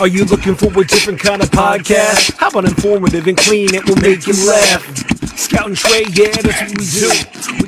Are you looking for a different kind of podcast? How about informative and clean? It will make you laugh. Scout and Trey, yeah, that's what we do.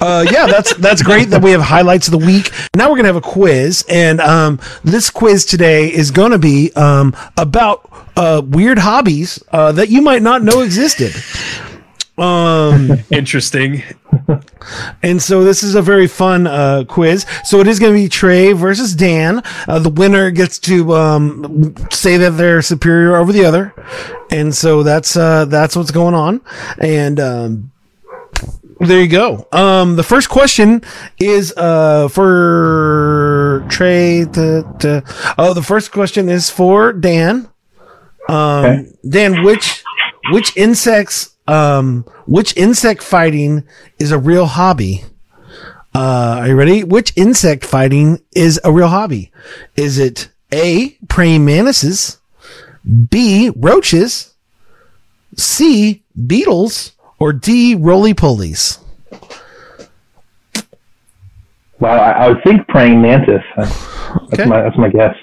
Uh, yeah, that's that's great that we have highlights of the week. Now we're gonna have a quiz, and um, this quiz today is gonna be um, about uh, weird hobbies uh, that you might not know existed. Um, Interesting. and so this is a very fun uh, quiz. So it is going to be Trey versus Dan. Uh, the winner gets to um, say that they're superior over the other, and so that's uh, that's what's going on. And um, there you go. Um, the first question is uh, for Trey. To, to, oh, the first question is for Dan. Um, Okay. Dan, which which insects um which insect fighting is a real hobby? Uh, are you ready? Which insect fighting is a real hobby? Is it A, praying mantises, B, roaches, C, beetles, or D, roly polies? Well, I, I would think praying mantis. That's, that's Okay. my that's my guess.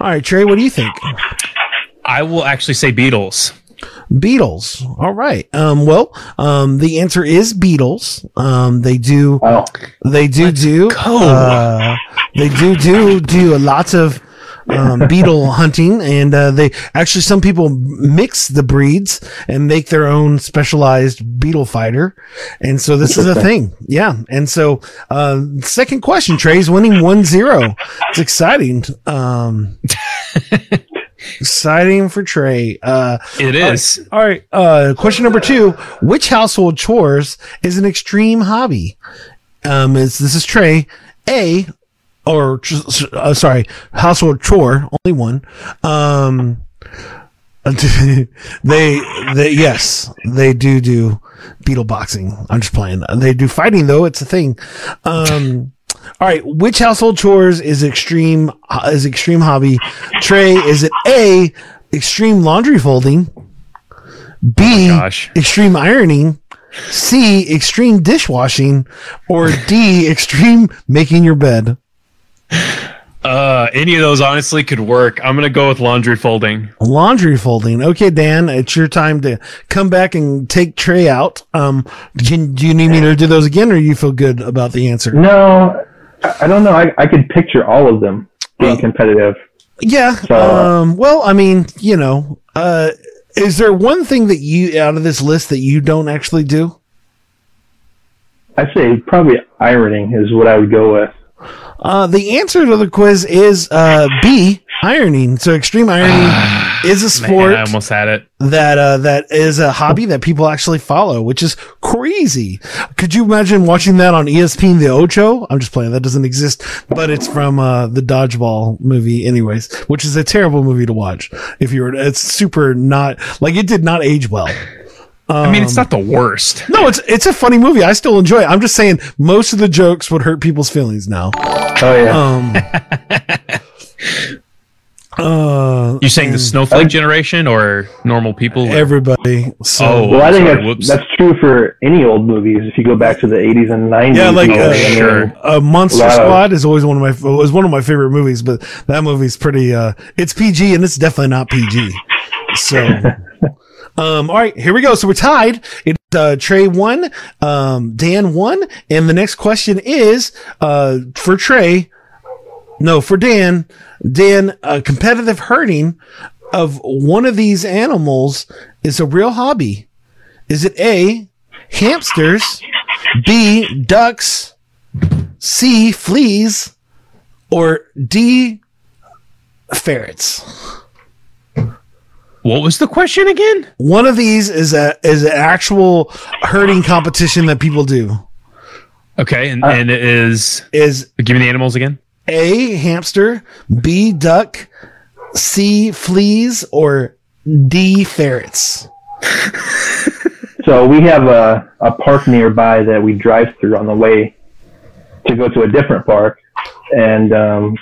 All right, Trey, what do you think? I will actually say Beatles. Beetles. All right. Um, well, um, the answer is beetles. Um, they do, Wow. they do do, uh, they do do do lots of, um, beetle hunting and, uh, they actually, some people mix the breeds and make their own specialized beetle fighter. And so this is a thing. Yeah. And so, uh, second question, Trey's winning 1-0. It's exciting. Um, exciting for Trey. Uh, It is. all right. Uh, question number two: Which household chores is an extreme hobby? Um, is this is Trey? A or uh, sorry, household chore only one. Um, they they yes they do do beetle boxing. I'm just playing. They do fighting though. It's a thing. Um. All right, which household chores is extreme is extreme hobby? Trey, is it A extreme laundry folding, B gosh. extreme ironing, C extreme dishwashing, or D extreme making your bed? Uh, any of those honestly could work. I'm gonna go with laundry folding. Laundry folding. Okay, Dan, it's your time to come back and take Trey out. Um, can, do you need me to do those again, or you feel good about the answer? No, I, I don't know. I, I could picture all of them being Well- competitive. Yeah. So- um. Well, I mean, you know, uh, is there one thing that you out of this list that you don't actually do? I'd say probably ironing is what I would go with. Uh, the answer to the quiz is uh B, ironing. So extreme ironing is a sport Man, I almost had it. that uh that is a hobby that people actually follow, which is crazy. Could you imagine watching that on ESPN the Ocho? I'm just playing. That doesn't exist, but it's from uh the dodgeball movie, anyways, which is a terrible movie to watch. If you were, it's super not like it did not age well. I mean, it's not the worst. No, it's it's a funny movie. I still enjoy it. I'm just saying most of the jokes would hurt people's feelings now. Oh yeah. Um. uh, You saying the snowflake generation or normal people? everybody. So Oh, well, I think sorry, that's, whoops. that's true for any old movies. If you go back to the 80s and 90s, yeah, like you uh, I mean, sure. uh, Monster Wow. Squad is always one of my was one of my favorite movies, but that movie's pretty. uh It's PG and it's definitely not PG. So. Um, all right, here we go. So we're tied. It's uh, Trey one, um, Dan one, and the next question is uh, for Trey. No, for Dan. Dan, uh, competitive herding of one of these animals is a real hobby. Is it A, hamsters, B, ducks, C, fleas, or D, ferrets? What was the question again? One of these is a is an actual herding competition that people do. Okay, and, Uh, and it is. Is Give me the animals again. A hamster, B duck, C fleas, or D. Ferrets. So we have a, a park nearby that we drive through on the way to go to a different park, and um,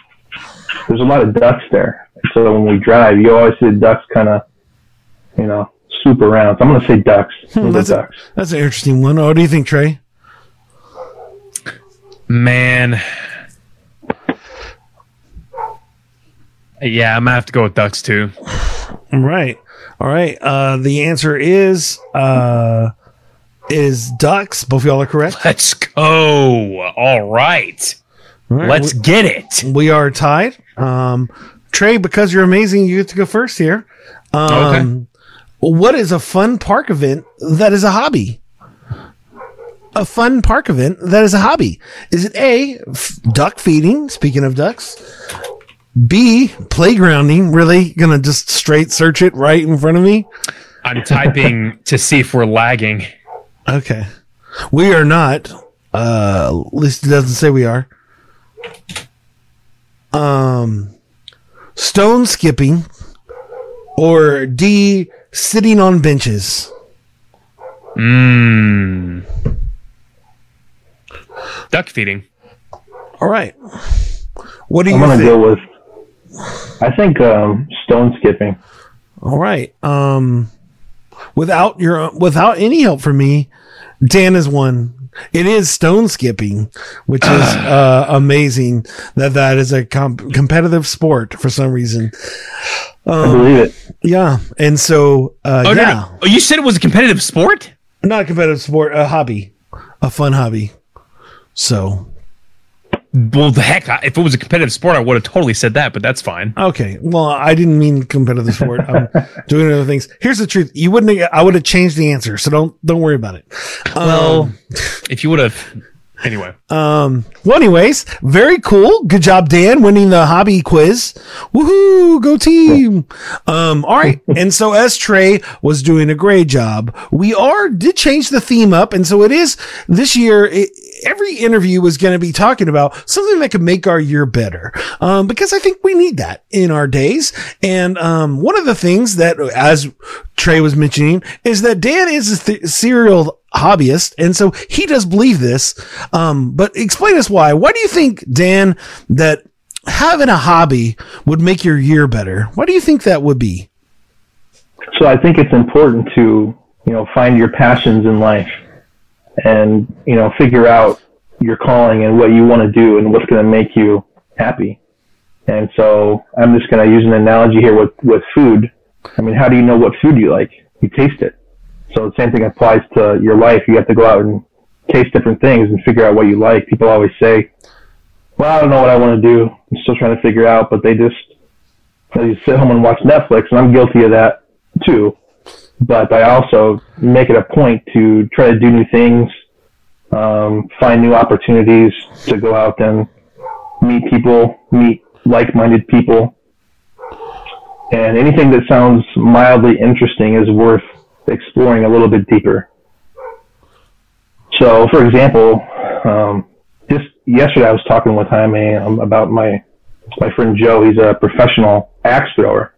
there's a lot of ducks there. So when we drive, you always see the ducks kind of, you know, swoop around. So I'm going to say ducks. Hmm, the that's, a, that's an interesting one. What do you think, Trey? Man. Yeah, I'm gonna have to go with ducks too. All right. All right. Uh, the answer is uh, is ducks. Both of y'all are correct. Let's go. All right. All right, Let's get it. we, we are tied. Um, Trey, because you're amazing, you get to go first here. Um, What is a fun park event that is a hobby? A fun park event that is a hobby. Is it A, f- duck feeding? Speaking of ducks. B, playgrounding. Really gonna just straight search it right in front of me? I'm typing to see if we're lagging. Okay. We are not. Uh, at least it doesn't say we are. Um, stone skipping or D, sitting on benches. Mmm. Duck feeding. All right. What do you? I'm you going to think? go with, I think um, stone skipping. All right. Um, without your without any help from me, Dan is one. It is stone skipping, which is uh, amazing that that is a com- competitive sport for some reason. I Um, believe it. yeah, and so uh, Oh, no, yeah, no. Oh, you said it was a competitive sport? not a competitive sport, a hobby, a fun hobby. So Well, the heck, I- if it was a competitive sport, I would have totally said that, but that's fine. okay, well, I didn't mean competitive sport. I'm doing other things. Here's the truth: you wouldn't. I would have changed the answer, so don't don't worry about it. Well, if you would have. Anyway. Um, well, anyways, very cool. Good job, Dan, winning the hobby quiz. Woohoo! Go team. Um, all right. and so as Trey was doing a great job, we are did change the theme up. And so it is this year. It, every interview was going to be talking about something that could make our year better. Um, because I think we need that in our days. And, um, one of the things that, as Trey was mentioning, is that Dan is a th- serial hobbyist, and so he does believe this. Um, but explain us why. Why do you think, Dan, that having a hobby would make your year better? Why do you think that would be? So I think it's important to, you know, find your passions in life and, you know, figure out your calling and what you want to do and what's going to make you happy. And so I'm just going to use an analogy here with, with food. I mean, how do you know what food you like? You taste it. So the same thing applies to your life. You have to go out and taste different things and figure out what you like. People always say, well, I don't know what I want to do. I'm still trying to figure out, but they just, they just sit home and watch Netflix and I'm guilty of that too. But I also make it a point to try to do new things, um, find new opportunities to go out and meet people, meet like-minded people. And anything that sounds mildly interesting is worth exploring a little bit deeper. So, for example, um, just yesterday I was talking with Jaime um, about my my friend Joe. He's a professional axe thrower,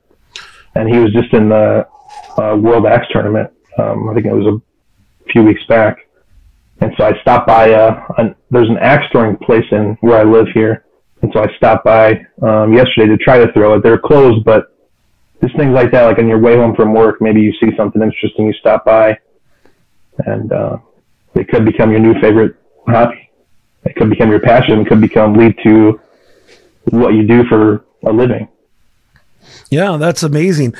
and he was just in the uh, World Axe Tournament. Um, I think it was a few weeks back, and so I stopped by. Uh, there's an axe throwing place in where I live here, and so I stopped by um, yesterday to try to throw it. They're closed, but just things like that, like on your way home from work, maybe you see something interesting, you stop by, and uh, it could become your new favorite hobby. It could become your passion. It could become lead to what you do for a living. Yeah, that's amazing.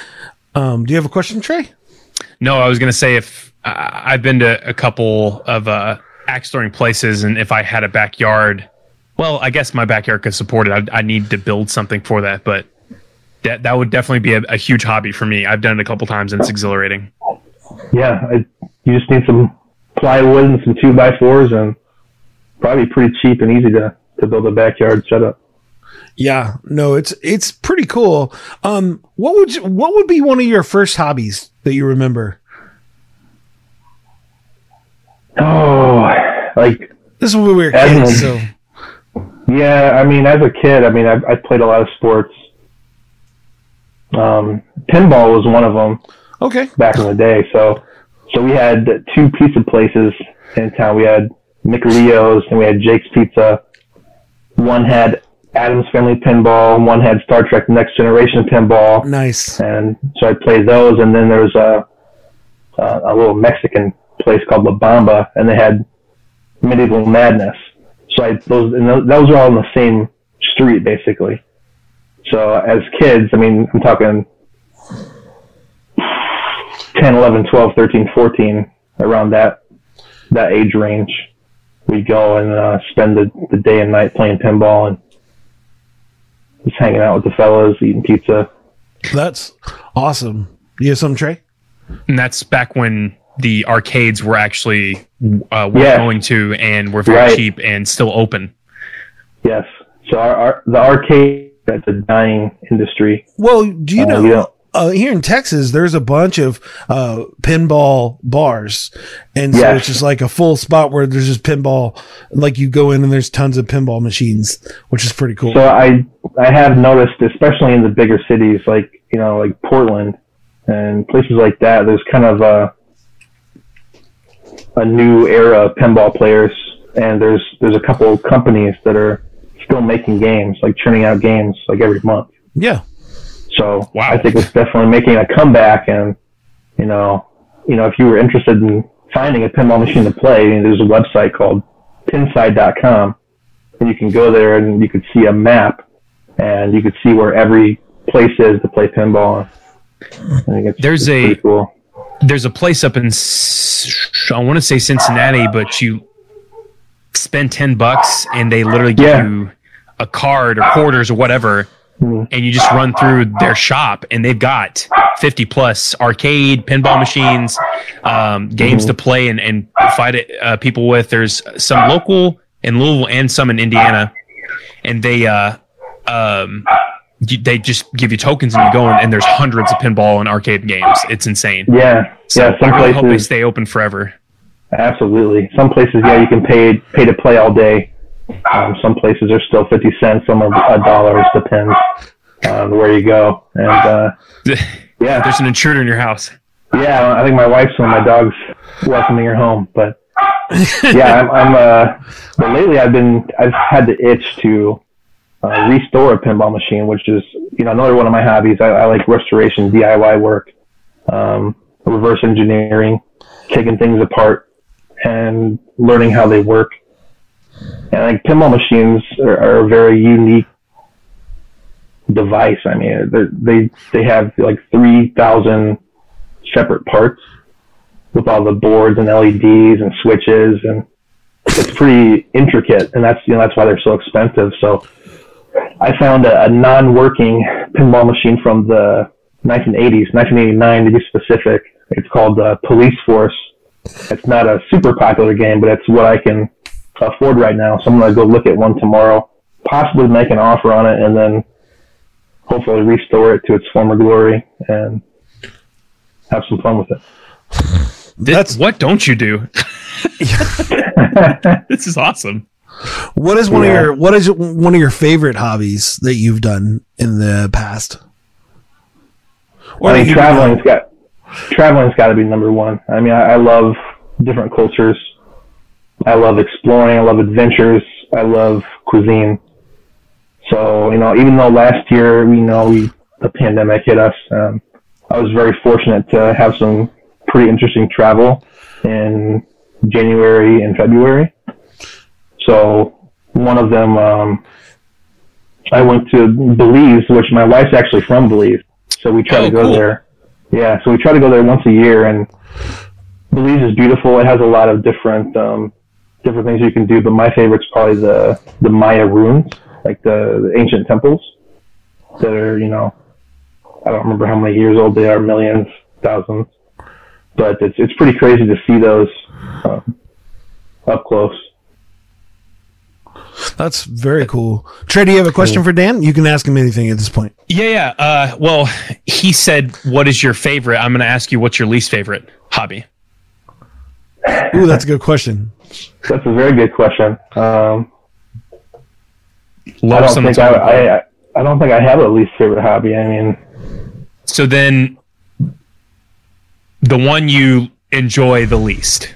Um, do you have a question, Trey? No, I was going to say if uh, I've been to a couple of uh, axe throwing places, and if I had a backyard, well, I guess my backyard could support it. I, I need to build something for that, but that that would definitely be a, a huge hobby for me. I've done it a couple times, and it's exhilarating. Yeah, I, you just need some plywood and some two by fours, and probably pretty cheap and easy to to build a backyard setup. Yeah, no, it's it's pretty cool. Um, what would you, what would be one of your first hobbies that you remember? Oh, like This is when we were kids, so Yeah, I mean, as a kid, I mean, I, I played a lot of sports. Um, pinball was one of them Okay. back in the day. So, so we had two pizza places in town. We had McLeo's and we had Jake's Pizza. One had Addams Family Pinball. One had Star Trek Next Generation Pinball. Nice. And so I played those. And then there was a, a, a little Mexican place called La Bamba and they had Medieval Madness. So I, those, and those, those were all on the same street basically. So as kids, I mean, I'm talking 10, 11, 12, 13, 14, around that that age range, We'd go and uh, spend the, the day and night playing pinball and just hanging out with the fellas, eating pizza. That's awesome. You have some Trey? And that's back when the arcades were actually uh, worth Yeah. going to and were very Right. cheap and still open. Yes. So our, our the arcade that's a dying industry. Well, do you Uh, know you know- uh, here in Texas, there's a bunch of uh, pinball bars, and so Yes. it's just like a full spot where there's just pinball. Like you go in and there's tons of pinball machines, which is pretty cool. So I I have noticed, especially in the bigger cities like you know like Portland and places like that, there's kind of a a new era of pinball players, and there's there's a couple of companies that are still making games, like churning out games like every month. yeah, So Wow. I think it's definitely making a comeback, and you know, you know, if you were interested in finding a pinball machine to play, there's a website called pinside.com, and you can go there and you could see a map, and you could see where every place is to play pinball. I think it's, There's it's a- cool. There's a place up in I want to say Cincinnati, but you spend ten bucks and they literally give Yeah. you a card or quarters or whatever. And you just run through their shop and they've got 50 plus arcade pinball machines, um, games to play and, and fight it, uh, people with. There's some local in Louisville and some in Indiana, and they uh, um, they just give you tokens and you go in and there's hundreds of pinball and arcade games. It's insane. Yeah, So yeah. Some I really hope they places, stay open forever. absolutely. Some places, yeah, you can pay pay to play all day. Um, some places are still fifty cents. Some are a dollar. It depends on where you go. And uh, yeah, There's an intruder in your house. Yeah, I think my wife's and my dog's welcoming her home, but yeah, I'm, I'm uh, but lately I've been, I've had the itch to uh, restore a pinball machine, which is, you know, another one of my hobbies. I, I like restoration, DIY work, um, reverse engineering, taking things apart and learning how they work. And like pinball machines are, are a very unique device. I mean, they they have like three thousand separate parts with all the boards and LEDs and switches, and it's pretty intricate. And that's you know that's why they're so expensive. So I found a, a non-working pinball machine from the 1980s, 1989 to be specific. It's called the Police Force. It's not a super popular game, but it's what I can Uh, afford right now. So I'm gonna go look at one tomorrow, possibly make an offer on it, and then hopefully restore it to its former glory and have some fun with it. That's- what don't you do? this is awesome. What is one Yeah. of your what is one of your favorite hobbies that you've done in the past? Or I mean, traveling's got traveling's got to be number one. I mean, I, I love different cultures. I love exploring. I love adventures. I love cuisine. So you know, even though last year we know we the pandemic hit us, um, I was very fortunate to have some pretty interesting travel in January and February. So one of them, um, I went to Belize, which my wife's actually from Belize. So we try Oh, to go cool. there. Yeah, so we try to go there once a year, and Belize is beautiful. It has a lot of different um, different things you can do, but my favorite's probably the the Maya ruins, like the, the ancient temples that are you know I don't remember how many years old they are, millions, thousands, but it's it's pretty crazy to see those um, up close. That's very cool. Trey, do you have a question for Dan? You can ask him anything at this point. Yeah, yeah. Uh, well, he said, "What is your favorite?" I'm going to ask you, "What's your least favorite hobby?" Ooh, that's a good question. That's a very good question. Um, I don't think I, talking about it. I I don't think I have a least favorite hobby. I mean, So then, the one you enjoy the least,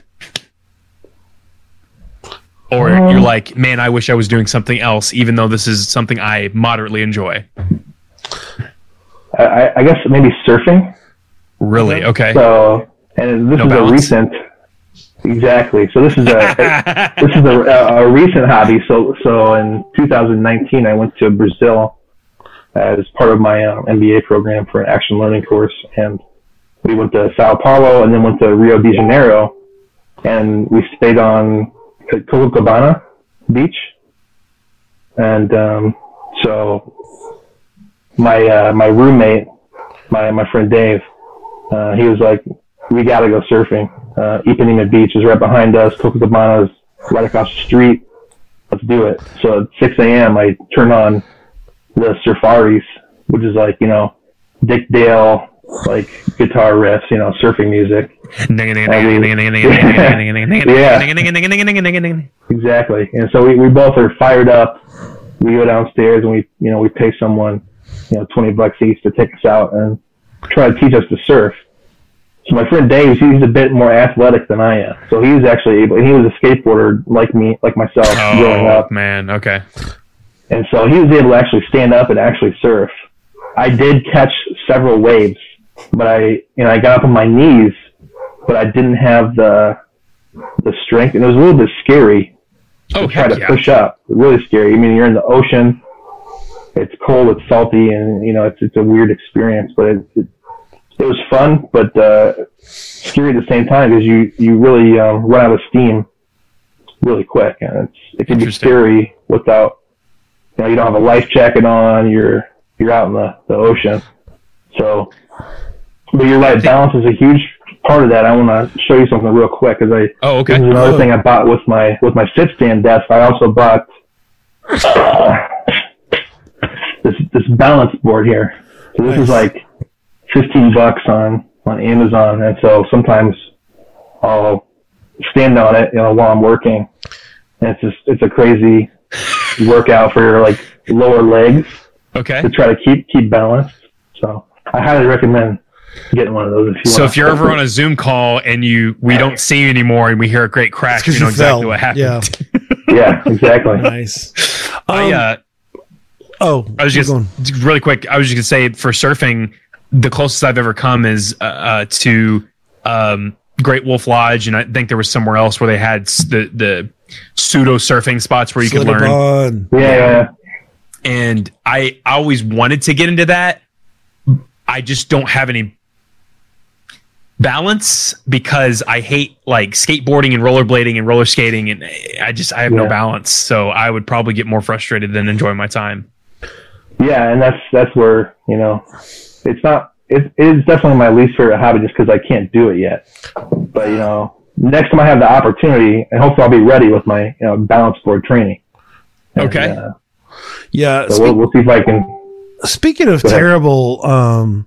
or you're Um, like, man, I wish I was doing something else, even though this is something I moderately enjoy. I, I- I guess maybe surfing. Really? Okay. So, and this No is balance? a recent. Exactly. So this is a this is a, a, a recent hobby. So so in 2019, I went to Brazil as part of my um, MBA program for an action learning course, and we went to Sao Paulo and then went to Rio de Janeiro, and we stayed on Copacabana Beach, and um, so my uh, my roommate, my my friend Dave, uh, he was like, "We got to go surfing. Uh, Ipanema Beach is right behind us. Copacabana is right across the street. Let's do it." So at 6 a.m., I turn on the Surfaris, which is like you know Dick Dale like guitar riffs, you know, surfing music. Exactly. And so we, we both are fired up. We go downstairs and we, you know, we pay someone, you know, 20 bucks each to take us out and try to teach us to surf. So my friend Dave, he's a bit more athletic than I am. So he was actually able, and he was a skateboarder like me, like myself oh, growing Oh up. man. Okay. And so he was able to actually stand up and actually surf. I did catch several waves, but I, you know, I got up on my knees, but I didn't have the, the strength and it was a little bit scary Oh try to yeah. push up. Really scary. I mean, you're in the ocean. It's cold. It's salty, and you know it's it's a weird experience. But it it, it was fun, but uh, scary at the same time because you you really um, run out of steam really quick, and it's it can be scary without you know you don't have a life jacket on. You're you're out in the the ocean, so. But you're right. Balance is a huge part of that. I want to show you something real quick because I Oh okay. this is another thing I bought with my with my sit stand desk. I also bought uh, this this balance board here. So this is like fifteen bucks on on Amazon, and so sometimes I'll stand on it, you know, while I'm working. And it's just it's a crazy workout for your like lower legs Okay. to try to keep keep balance. So I highly recommend getting one of those if you So want. if you're ever on a Zoom call and you we don't see you anymore and we hear a great crash, you know you exactly fell. what happened. Yeah. yeah, exactly. Nice. I, Um, uh, oh, I was just going. really quick. I was just gonna say for surfing, the closest I've ever come is uh, uh, to um, Great Wolf Lodge, and I think there was somewhere else where they had the the pseudo surfing spots where you could learn. upon. Yeah, yeah, yeah. And I always wanted to get into that. I just don't have any balance because I hate like skateboarding and rollerblading and roller skating, and I just I have no balance. So I would probably get more frustrated than enjoy my time. Yeah, and that's that's where you know it's not it, it is definitely my least favorite hobby just because I can't do it yet. But you know, next time I have the opportunity, and hopefully I'll be ready with my you know balance board training. And, Okay. uh, Yeah. so spe- we'll, we'll see if I can. Speaking of terrible, um,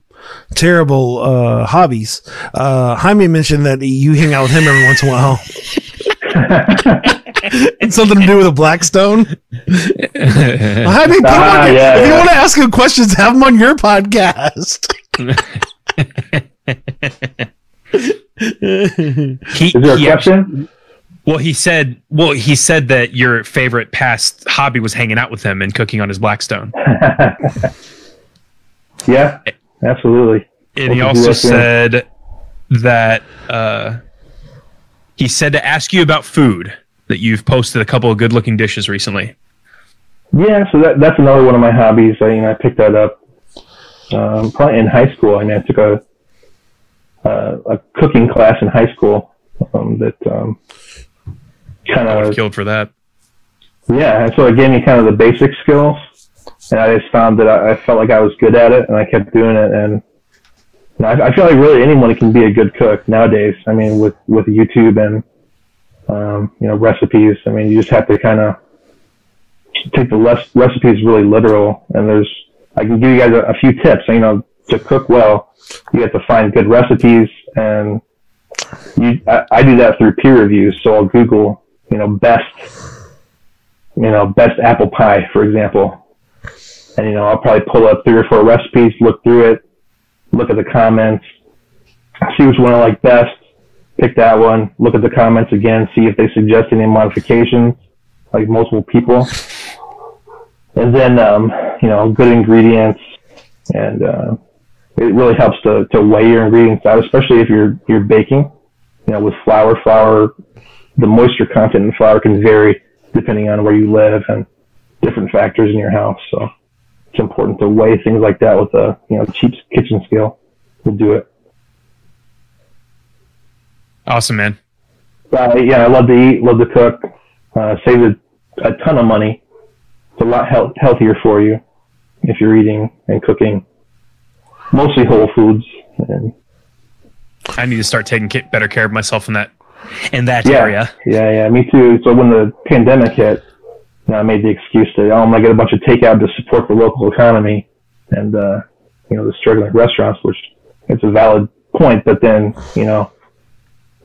terrible uh, hobbies, uh, Jaime mentioned that you hang out with him every once in a while. it's something to do with a Blackstone. Well, Jaime, put him Ah, on your- yeah, if you want to ask him questions, have him on your podcast. He, Is there a he question? well, he said, well, he said that your favorite past hobby was hanging out with him and cooking on his Blackstone. yeah, absolutely. And he What did also you ask him? said that uh, he said to ask you about food. That you've posted a couple of good-looking dishes recently. Yeah, so that that's another one of my hobbies. I you know I picked that up um, probably in high school. I mean, I took a uh, a cooking class in high school um, that um, kind I would have of killed for that. yeah. And so it gave me kind of the basic skills, and I just found that I, I felt like I was good at it, and I kept doing it. And I, I feel like really anyone can be a good cook nowadays. I mean, with with YouTube and um, you know recipes. I mean, you just have to kind of take the less recipes really literal. And there's I can give you guys a, a few tips. You know, to cook well, you have to find good recipes, and you I, I do that through peer reviews. So I'll Google you know best you know best apple pie, for example, and you know I'll probably pull up three or four recipes, look through it, look at the comments, see which one I like best, pick that one, look at the comments again, see if they suggest any modifications, like multiple people. And then, um, you know, good ingredients and, uh, it really helps to, to weigh your ingredients out, especially if you're, you're baking, you know, with flour, flour, the moisture content in flour can vary depending on where you live and different factors in your house. So it's important to weigh things like that with a, you know, cheap kitchen scale. We'll do it. Awesome, man. Uh, yeah, I love to eat, love to cook, uh, save a, a ton of money. It's a lot health, healthier for you if you're eating and cooking mostly whole foods. And I need to start taking better care of myself in that in that yeah, area. yeah, yeah, me too. So when the pandemic hit, know, I made the excuse to, oh, I'm gonna get a bunch of takeout to support the local economy and, uh, you know, the struggling restaurants, which it's a valid point. But then, you know,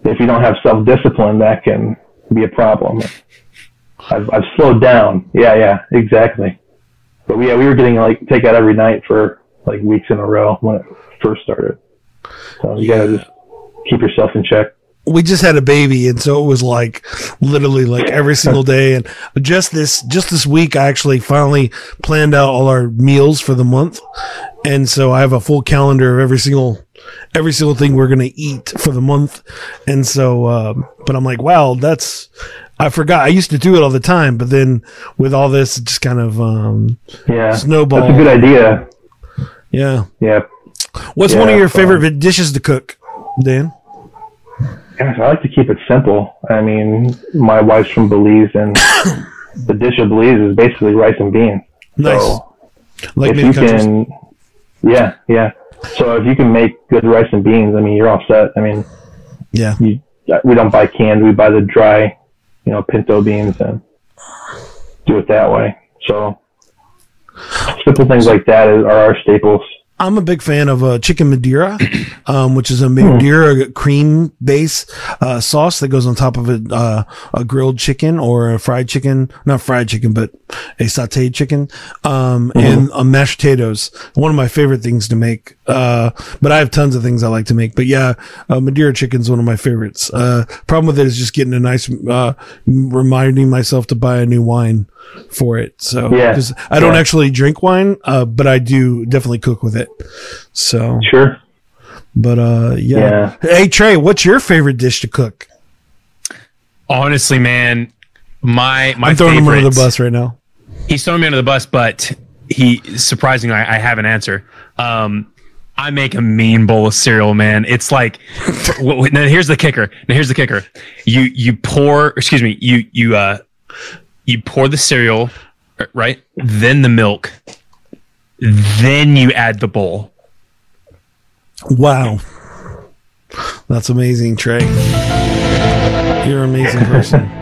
if you don't have self discipline, that can be a problem. I've, I've slowed down. Yeah, yeah, exactly. But yeah, we were getting like takeout every night for like weeks in a row when it first started. So you gotta just keep yourself in check. We just had a baby and so it was like literally like every single day. And just this just this week i actually finally planned out all our meals for the month. And so i have a full calendar of every single every single thing we're gonna eat for the month. And so um, but i'm like wow that's i forgot. I used to do it all the time but then with all this it just kind of um Yeah, Snowball. That's a good idea. yeah. Yeah, what's one of your favorite dishes to cook dan Gosh, I like to keep it simple. I mean, my wife's from Belize, and the dish of Belize is basically rice and beans. nice So like if you countries can, yeah, yeah. So if you can make good rice and beans, I mean, you're all set. I mean, yeah you, we don't buy canned; we buy the dry, you know, pinto beans, and do it that way. So simple things like that are our staples. I'm a big fan of uh, chicken Madeira, um, which is a Madeira cream base uh, sauce that goes on top of a, uh, a grilled chicken or a fried chicken, not fried chicken, but a sautéed chicken, um, and uh, mashed potatoes. One of my favorite things to make. Uh, but I have tons of things I like to make. But yeah, uh, Madeira chicken is one of my favorites. Uh, problem with it is just getting a nice, uh, reminding myself to buy a new wine for it. So Yeah. I don't Yeah. actually drink wine, uh, but I do definitely cook with it. So, Sure. but uh, yeah. Hey Trey, what's your favorite dish to cook? Honestly, man, my my I'm throwing him under the bus right now. He's throwing me under the bus, but he surprisingly, I, I have an answer. Um, I make a mean bowl of cereal, man. It's like, w- w- now here's the kicker. Now here's the kicker. You you pour, excuse me, you you uh, you pour the cereal, right? Then the milk, then you add the bowl. Wow, that's amazing, Trey. You're an amazing person.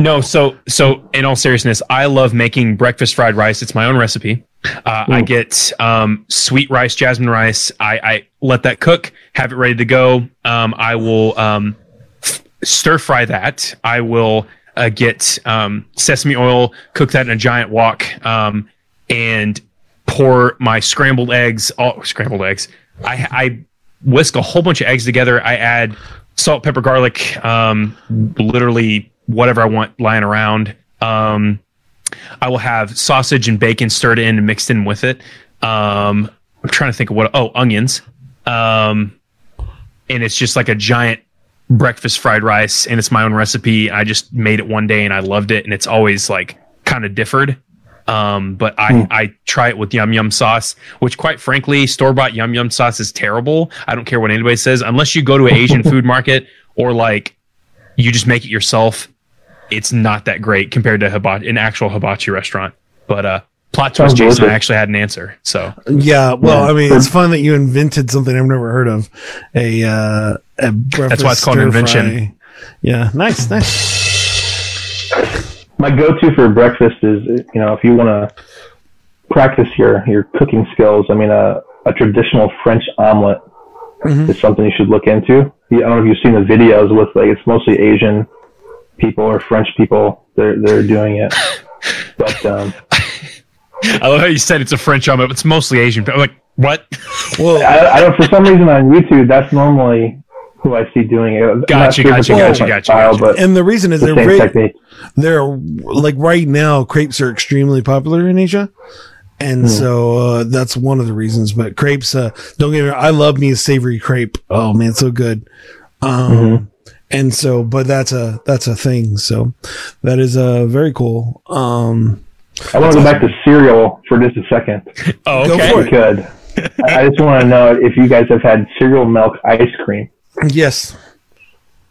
No, so so in all seriousness, I love making breakfast fried rice. It's my own recipe. Uh, I get um, sweet rice, jasmine rice. I, I let that cook, have it ready to go. Um, I will um, f- stir fry that. I will uh, get um, sesame oil, cook that in a giant wok, um, and pour my scrambled eggs. All scrambled eggs. I, I whisk a whole bunch of eggs together. I add salt, pepper, garlic, um, literally whatever I want lying around. Um, I will have sausage and bacon stirred in and mixed in with it. Um, I'm trying to think of what. Oh, onions. Um, and it's just like a giant breakfast fried rice, and it's my own recipe. I just made it one day and I loved it, and it's always like kind of differed. Um, but I, I try it with yum yum sauce, which quite frankly, store bought yum yum sauce is terrible. I don't care what anybody says, unless you go to an Asian food market or like you just make it yourself. It's not that great compared to hibachi, an actual hibachi restaurant. But uh, plot twist, Jason, I actually had an answer. So Yeah, well, Yeah. I mean, it's fun that you invented something I've never heard of. A uh, a breakfast why it's called an invention. fry. Yeah, nice, nice. My go-to for breakfast is you know if you want to practice your your cooking skills i mean a, a traditional french omelet Mhm. is something you should look into i don't know if you've seen the videos with like it's mostly asian people or french people they're they're doing it but um I love how you said it's a French omelet. but It's mostly Asian. But like What? Well, I, I don't. For some reason on YouTube, that's normally who I see doing it. I'm not Gotcha, sure if gotcha, it's gotcha, gotcha, style, gotcha. And the reason is the they're same very, technique. they're like right now crepes are extremely popular in Asia. And so uh, that's one of the reasons. But crepes, uh, don't get me wrong, I love me a savory crepe. Oh man, so good. Um, and so, but that's a that's a thing. So that is uh, very cool. Um, I want to go back to cereal for just a second. Oh, Go okay. for If we could. I just want to know if you guys have had cereal milk ice cream. Yes.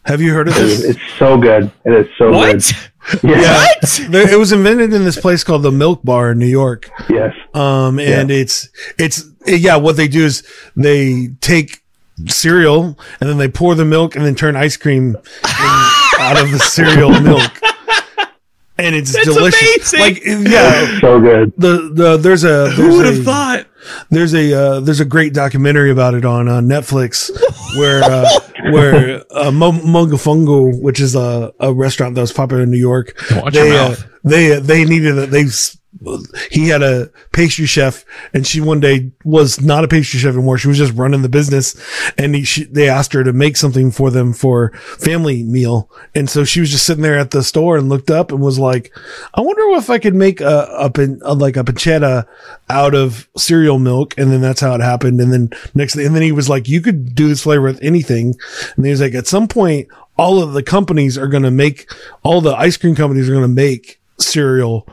Have you heard of It this? It's so good. It is so What? good. Yeah. What? It was invented in this place called the Milk Bar in New York. Yes. Um, and it's, it's, yeah, what they do is they take cereal and then they pour the milk and then turn ice cream in, out of the cereal milk. And it's That's delicious. amazing. Like, yeah, So good. the, the, there's a, Who would have thought? There's a, uh, there's a great documentary about it on uh, Netflix where, uh, where, uh, Momofuku, which is a, a restaurant that was popular in New York, Watch they, uh, they uh, they needed a they he had a pastry chef and she one day was not a pastry chef anymore. She was just running the business and he, she, they asked her to make something for them for family meal. And so she was just sitting there at the store and looked up and was like i wonder if i could make a, a, a like a panna cotta out of cereal milk. And then that's how it happened. And then next thing and then he was like you could do this flavor with anything. And he was like at some point all of the companies are going to make all the ice cream companies are going to make cereal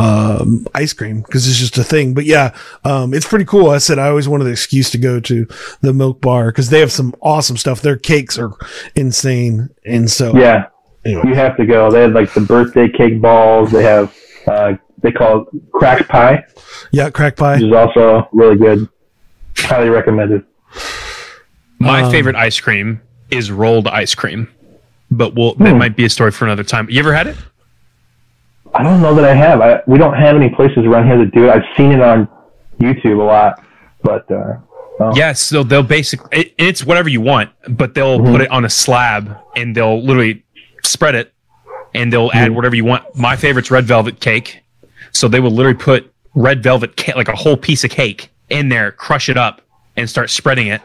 um, ice cream because it's just a thing. But yeah, um, it's pretty cool. I said I always wanted the excuse to go to the milk bar because they have some awesome stuff. Their cakes are insane. And so, Yeah. Anyway. You have to go. They have like the birthday cake balls. They have, uh, they call it crack pie, yeah, crack which pie. is also really good. Highly recommended. My Um, favorite ice cream is rolled ice cream, but we'll, that Hmm. might be a story for another time. You ever had it? I don't know that I have. I, we don't have any places around here that do it. I've seen it on YouTube a lot, but uh, no. Yes, so they'll basically it, it's whatever you want, but they'll Mm-hmm. put it on a slab and they'll literally spread it and they'll Mm-hmm. add whatever you want. My favorite's red velvet cake. So they will literally put red velvet cake, like a whole piece of cake in there, crush it up and start spreading it.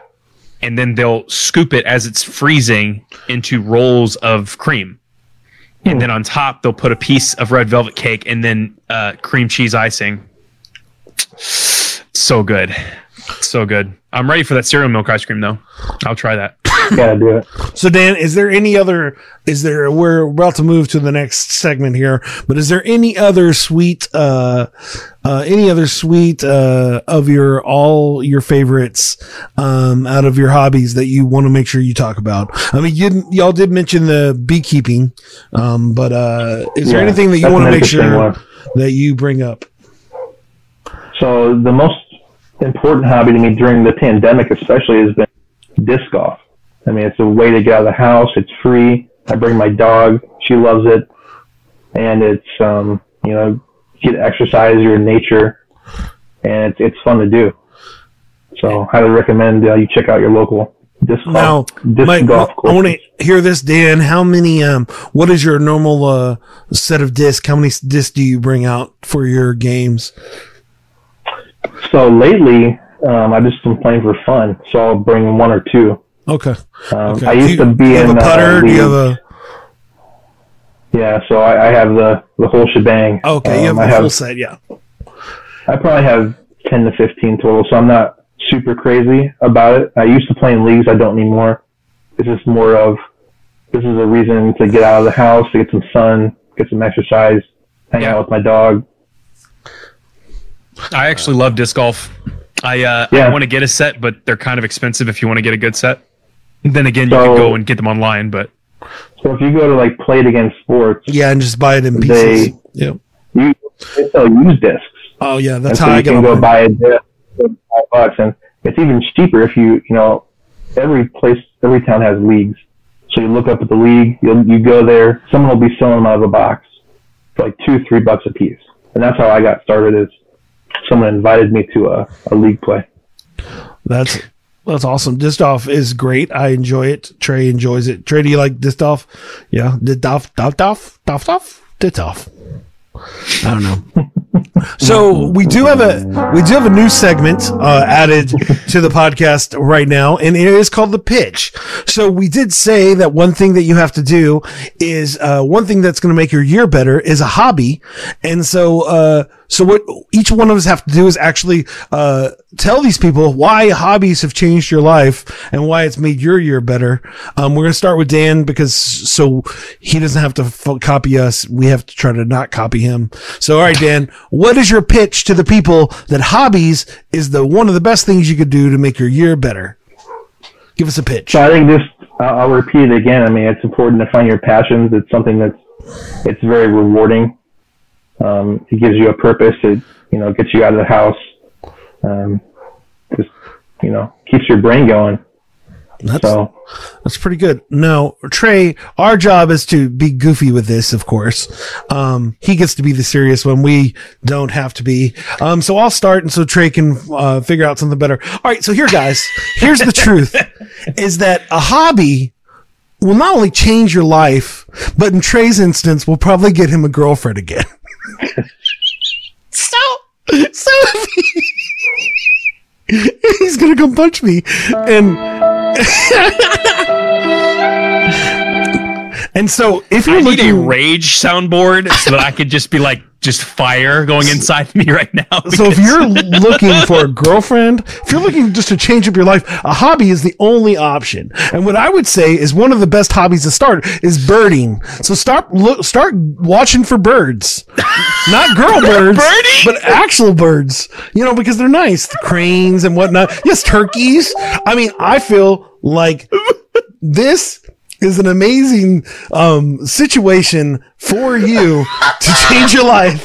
And then they'll scoop it as it's freezing into rolls of cream. And then on top, they'll put a piece of red velvet cake and then uh, cream cheese icing. So good. So good. I'm ready for that cereal milk ice cream though. I'll try that. gotta do it. So Dan, is there any other, is there, we're about to move to the next segment here, but is there any other sweet, uh, uh, any other sweet, uh, of your, all your favorites, um, out of your hobbies that you want to make sure you talk about? I mean, you, y'all did mention the beekeeping, um, but, uh, is there anything that you want to make sure one. that you bring up? So the most important hobby to me during the pandemic, especially, has been disc golf. I mean, it's a way to get out of the house. It's free. I bring my dog. She loves it, and it's um, you know, get exercise. You're in nature, and it's it's fun to do. So, highly recommend uh, you check out your local disc Now, golf disc Mike, golf I course. want to hear this, Dan. How many, um, what is your normal, uh, set of discs? How many discs do you bring out for your games? So lately, um, I've just been playing for fun. So I'll bring one or two. Okay. Um, Okay. I used you, to be you have in a putter? Uh, do you have a, Yeah, so I, I have the the whole shebang. okay, you have Um, the have full set. Yeah. I probably have ten to fifteen total, so I'm not super crazy about it. I used to play in leagues, I don't anymore. It's just more of this is a reason to get out of the house, to get some sun, get some exercise, hang Yeah. out with my dog. I actually love disc golf. I uh, Yeah. I want to get a set, but they're kind of expensive if you want to get a good set. Then again, you So- can go and get them online, but So if you go to like Play It Again Sports, Yeah. And just buy it in pieces. They- yeah. you they sell used discs. Oh yeah. And That's so how you I get can go mine. buy a disc for five bucks, and it's even cheaper if you you know every place every town has leagues. So you look up at the league, you you go there, someone will be selling them out of a box for like two three bucks a piece, and that's how I got started. Is someone invited me to a, a league play. That's, that's awesome. Disc golf is great. I enjoy it. Trey enjoys it. Trey, do you like disc golf? Yeah. Golf, golf, golf, disc golf. I don't know. So we do have a we do have a new segment uh, added to the podcast right now, and it is called the pitch. So we did say that one thing that you have to do is uh, one thing that's going to make your year better is a hobby, and so uh, so what each one of us have to do is actually uh, tell these people why hobbies have changed your life and why it's made your year better. Um, we're to start with Dan because so he doesn't have to f- copy us. We have to try to not copy him. So, all right, Dan, what is your pitch to the people that hobbies is the one of the best things you could do to make your year better? Give us a pitch. So I think this. I'll I'll repeat it again. I mean, it's important to find your passions. It's something that's it's very rewarding. Um, it gives you a purpose. It you know gets you out of the house. Um, just you know keeps your brain going. That's, So that's pretty good. No, Trey, our job is to be goofy with this, of course. Um, he gets to be the serious one. We don't have to be. Um, so I'll start and so Trey can, uh, figure out something better. All right. So here, guys, here's the truth is that a hobby will not only change your life, but in Trey's instance, will probably get him a girlfriend again. So, so he- he's gonna come punch me. And and so if you're I need a rage soundboard so that I could just be like just fire going inside me right now. so if you're looking for a girlfriend if you're looking just to change up your life a hobby is the only option. And what i would say is one of the best hobbies to start is birding. So start look start watching for birds. Not girl birds Birding? but actual birds. You know because they're nice. The cranes and whatnot. Yes turkeys. I mean i feel like this is an amazing um, situation for you to change your life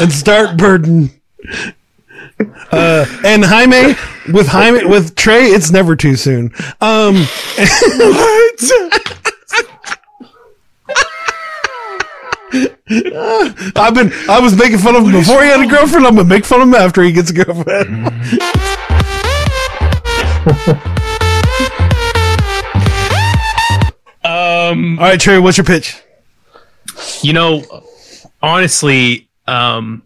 and start birding. Uh, and Jaime with Jaime with Trey, it's never too soon. Um, what? I've been I was making fun of him before he had a girlfriend. I'm gonna make fun of him after he gets a girlfriend. um, All right, Trey, what's your pitch? you know, honestly, um,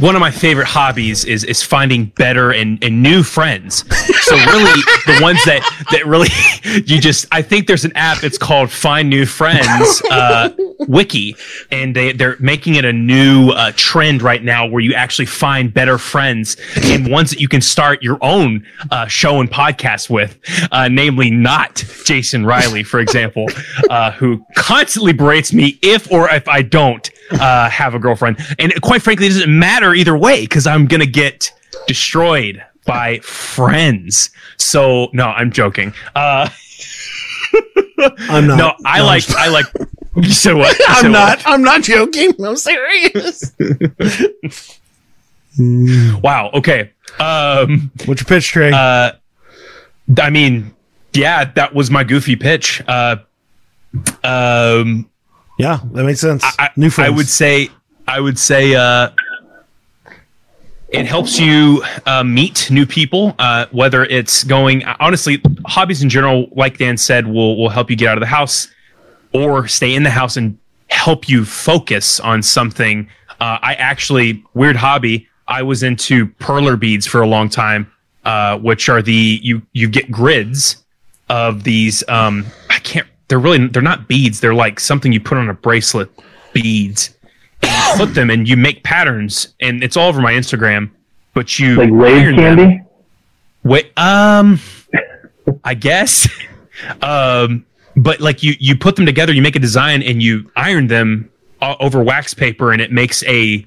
one of my favorite hobbies is is finding better and, and new friends. So really, the ones that that really you just I think there's an app. It's called Find New Friends uh, Wiki, and they they're making it a new uh, trend right now where you actually find better friends and ones that you can start your own uh, show and podcast with. Uh, namely, not Jason Riley, for example, uh, who constantly berates me if or if I don't uh, have a girlfriend. And quite frankly, it doesn't matter either way because I'm gonna get destroyed by friends. So no, I'm joking. Uh, I'm not. no, I I'm like I like. You said what? You said I'm what? not. I'm not joking. I'm serious. Wow. Okay. Um. What's your pitch, Trey? Uh. I mean, yeah, that was my goofy pitch. Uh. Um. Yeah, that makes sense. I, New friends. I would say. I would say. Uh. It helps you uh, meet new people, uh, whether it's going. Honestly, hobbies in general, like Dan said, will will help you get out of the house or stay in the house and help you focus on something. Uh, I actually weird hobby. I was into perler beads for a long time, uh, which are the you you get grids of these. Um, I can't. They're really they're not beads. They're like something you put on a bracelet. Beads. Put them and you make patterns, and it's all over my Instagram. But you like rave them. candy. Wait, um, I guess. um, but like you, you put them together, you make a design, and you iron them over wax paper, and it makes a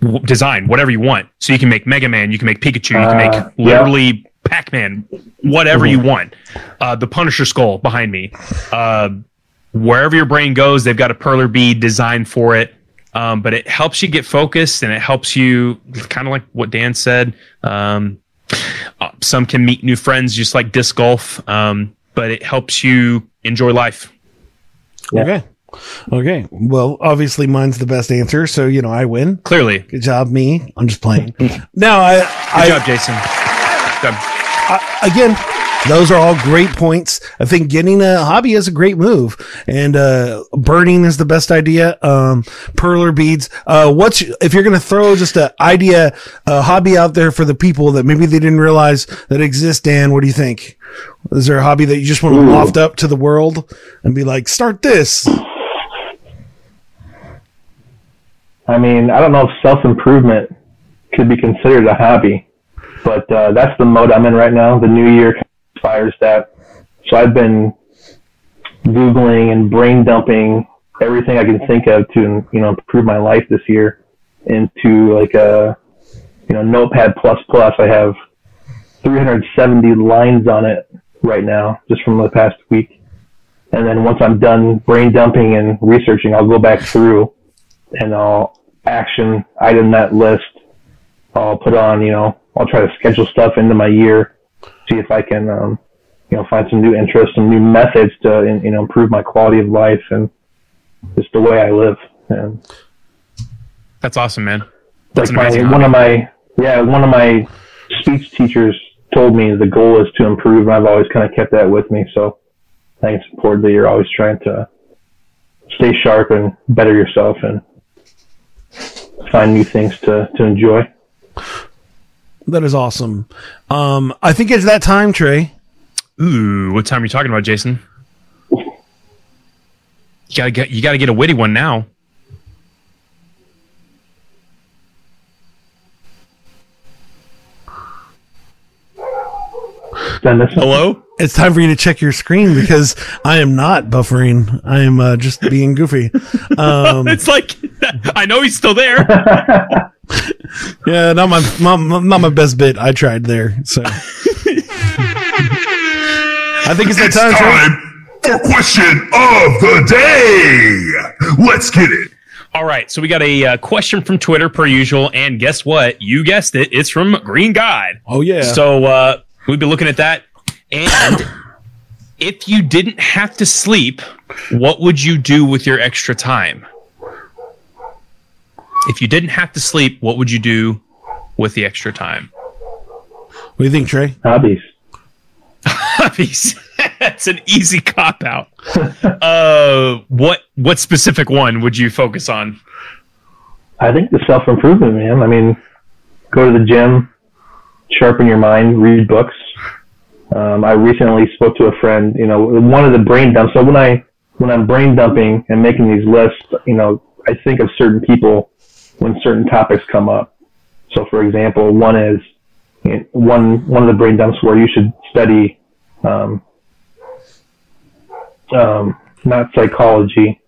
w- design, whatever you want. So you can make Mega Man, you can make Pikachu, you can Uh, make yeah. Literally Pac Man, whatever you want. Uh, the Punisher skull behind me. Uh, wherever your brain goes, they've got a perler bead designed for it. Um, but it helps you get focused and it helps you kind of like what Dan said. Um, uh, some can meet new friends just like disc golf, um, but it helps you enjoy life. Yeah. Okay. Okay. Well, obviously mine's the best answer, so you know I win. Clearly. Good job, me. I'm just playing. now I Good I job, Jason. Good job. I, again, those are all great points. I think getting a hobby is a great move, and uh, birding is the best idea. Um, perler beads. Uh, what's if you're going to throw just an idea, a hobby out there for the people that maybe they didn't realize that exists? Dan, what do you think? Is there a hobby that you just want to loft up to the world and be like, start this? I mean, I don't know if self improvement could be considered a hobby, but uh, that's the mode I'm in right now. The new year inspires that. So I've been googling and brain dumping everything I can think of to you know improve my life this year into like a you know Notepad plus plus. I have 370 lines on it right now, just from the past week. And then once I'm done brain dumping and researching, I'll go back through and I'll action item that list. I'll put on, you know, I'll try to schedule stuff into my year, see if I can, um, you know, find some new interests, some new methods to, you know, improve my quality of life and just the way I live. And That's awesome, man. That's like my, one of my, yeah, one of my speech teachers told me the goal is to improve, and I've always kind of kept that with me. So I think it's important that you're always trying to stay sharp and better yourself and find new things to, to enjoy. That is awesome. Um, I think it's that time, Trey. Ooh, what time are you talking about, Jason? You gotta get you gotta get a witty one now. Send Hello? It's time for you to check your screen because I am not buffering. I am uh, just being goofy. Um, It's like I know he's still there. yeah, not my, my not my best bit. I tried there, so I think it's that It's time. Time for question of the day. Let's get it. All right, so we got a uh, question from Twitter per usual, and guess what? You guessed it. It's from Green Guide. Oh yeah. So uh, we'd be looking at that. And if you didn't have to sleep, what would you do with your extra time? If you didn't have to sleep, what would you do with the extra time? what do you think, Trey? hobbies. Hobbies. That's an easy cop out. uh, what what specific one would you focus on? I think the self improvement, man. I mean, go to the gym, sharpen your mind, read books. Um, I recently spoke to a friend. You know, one of the brain dumps. So when I when I'm brain dumping and making these lists, you know, I think of certain people when certain topics come up. So, for example, one is one one of the brain dumps where you should study, um, um, not psychology,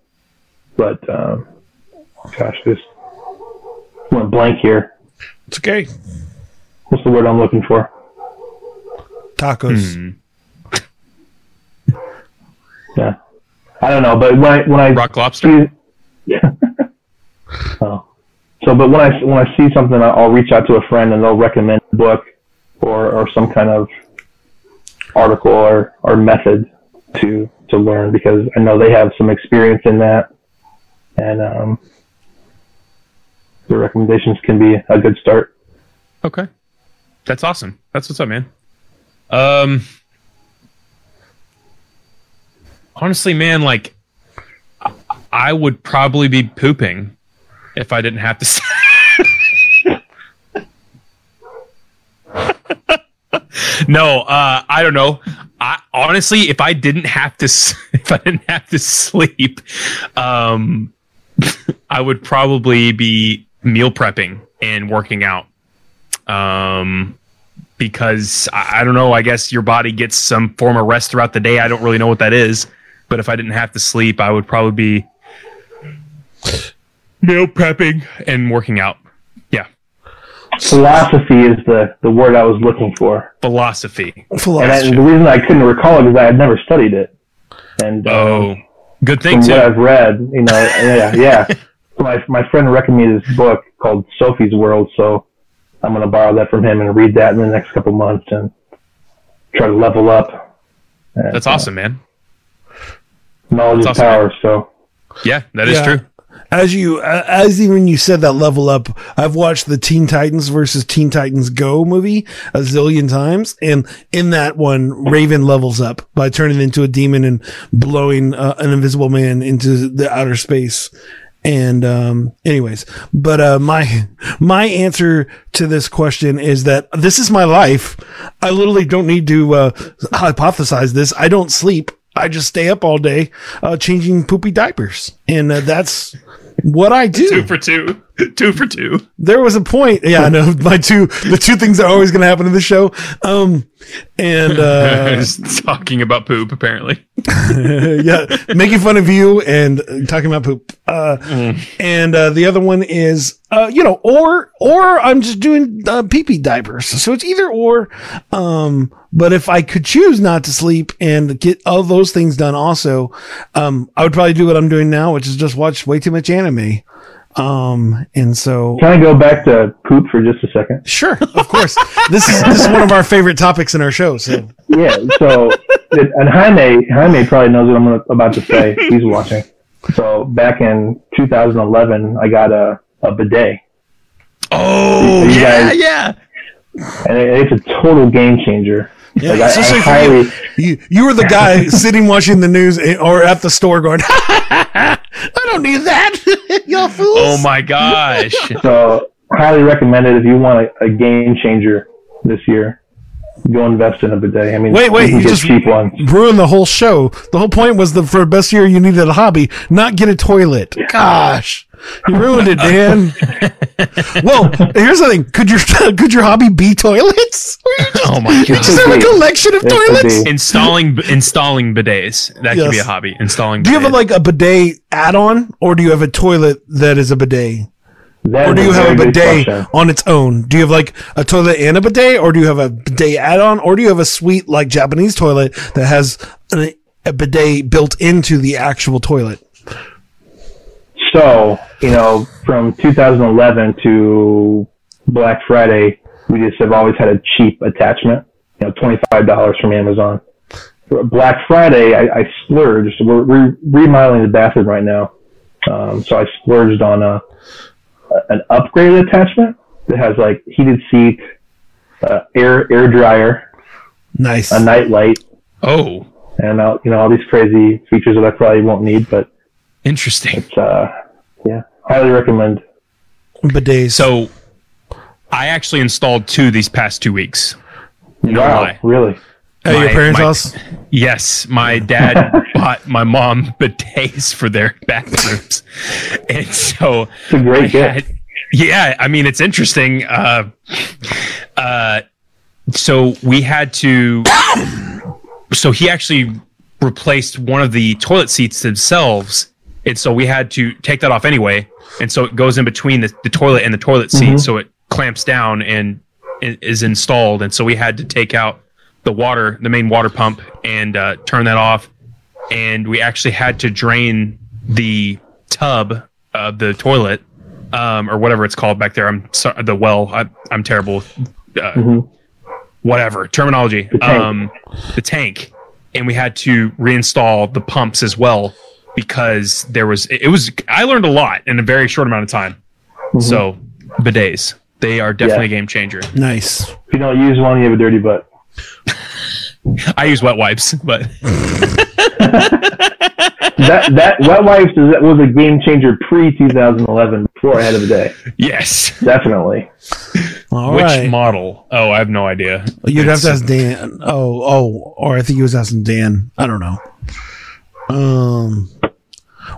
but um, gosh, this went blank here. It's okay. What's the word I'm looking for? Tacos. Hmm. Yeah, I don't know, but when I when I Rock lobster. Yeah. oh, so but when I when I see something, I'll reach out to a friend and they'll recommend a book or or some kind of article or or method to to learn because I know they have some experience in that, and um, the recommendations can be a good start. Okay. That's awesome. That's what's up, man. Um honestly, man, like I- I would probably be pooping if I didn't have to s- No, uh I don't know. I honestly if I didn't have to if I didn't have to sleep, um I would probably be meal prepping and working out um, because I, I don't know. I guess your body gets some form of rest throughout the day. I don't really know what that is, but if I didn't have to sleep, I would probably be meal prepping and working out. Yeah, Philosophy is the the word I was looking for. philosophy. And I, the reason I couldn't recall it is I had never studied it. And uh, Oh, good from thing what. I've read, you know, yeah, yeah. my my friend recommended this book called Sophie's World, so I'm gonna borrow that from him and read that in the next couple months and try to level up. And, That's uh, awesome, man. knowledge That's is awesome, power. So Yeah, that is Yeah. true. As you as even you said that level up, I've watched the Teen Titans versus Teen Titans Go movie a zillion times, and in that one, Raven levels up by turning into a demon and blowing uh, an invisible man into the outer space. And um, anyways, but uh, my my answer to this question is that this is my life. I literally don't need to uh, hypothesize this. I don't sleep. I just stay up all day uh, changing poopy diapers, and uh, that's what I do. Two for two. Two for two. there was a point. Yeah, I know my two the two things that are always going to happen in the show. Um, and uh, talking about poop, apparently. yeah, making fun of you and talking about poop. Uh, and uh, the other one is, uh, you know, or or I'm just doing uh, pee pee diapers. So it's either or. Um, but if I could choose not to sleep and get all those things done, also, um, I would probably do what I'm doing now, which is just watch way too much anime. Um, and so Can I go back to poop for just a second? Sure, of course. this is this is one of our favorite topics in our show. So Yeah. So, and Jaime, Jaime probably knows what I'm gonna- about to say. He's watching. So back in 2011, I got a, a bidet, Oh, yeah, guys- yeah. and it, it's a total game changer. Yeah, Like, I- I especially for highly- you. you. You were the guy sitting watching the news or at the store going, "I don't need that, y'all oh fools." Oh my gosh. So highly recommended if you want a, a game changer this year. Go invest in a bidet. I mean, Wait, wait, you you just- cheap ones. Ruined the whole show. The whole point was that for best year you needed a hobby, not get a toilet. Gosh, you ruined it, Dan. well, here's the thing: could your could your hobby be toilets? Or you just, Oh my god! you just god. have a collection of It toilets. Installing installing bidets. That could be a hobby. Installing Do you have a, like a bidet add-on, or do you have a toilet that is a bidet? That or do you have a bidet question. on its own? Do you have like a toilet and a bidet, or do you have a bidet add-on, or do you have a sweet like Japanese toilet that has a, a bidet built into the actual toilet? So, you know, from 2011 to Black Friday, we just have always had a cheap attachment, you know, $25 from Amazon. For Black Friday, I, I splurged. We're, we're remodeling the bathroom right now. Um, so I splurged on a, an upgraded attachment that has like heated seat, uh, air, air dryer, Nice. a night light, Oh, and, uh, you know, all these crazy features that I probably won't need, but interesting. it's, uh, yeah, highly recommend. Bidets. So I actually installed two these past two weeks. No wow, lie. really? At your parents' my- house. Yes, my dad bought my mom bidets for their bathrooms, and so It's a great I gift. had- yeah, I mean it's interesting. Uh, uh, so we had to. So he actually replaced one of the toilet seats themselves, and so we had to take that off anyway. And so it goes in between the, the toilet and the toilet seat, so it clamps down and is installed. And so we had to take out the water, the main water pump, and uh, turn that off. And we actually had to drain the tub of the toilet, um, or whatever it's called back there. I'm sorry, the well. I, I'm terrible with uh, whatever terminology. tank. um, the tank, and we had to reinstall the pumps as well because there was it was. I learned a lot in a very short amount of time. So bidets, they are definitely Yeah. a game changer. Nice. If you don't use one, you have a dirty butt. I use wet wipes, but That that wet wipes is, that was a game changer pre 2011. Before I had bidet. yes. definitely. All Which right. model? Oh, I have no idea. You'd have to ask Dan. Oh, oh, or I think he was asking Dan. I don't know. Um.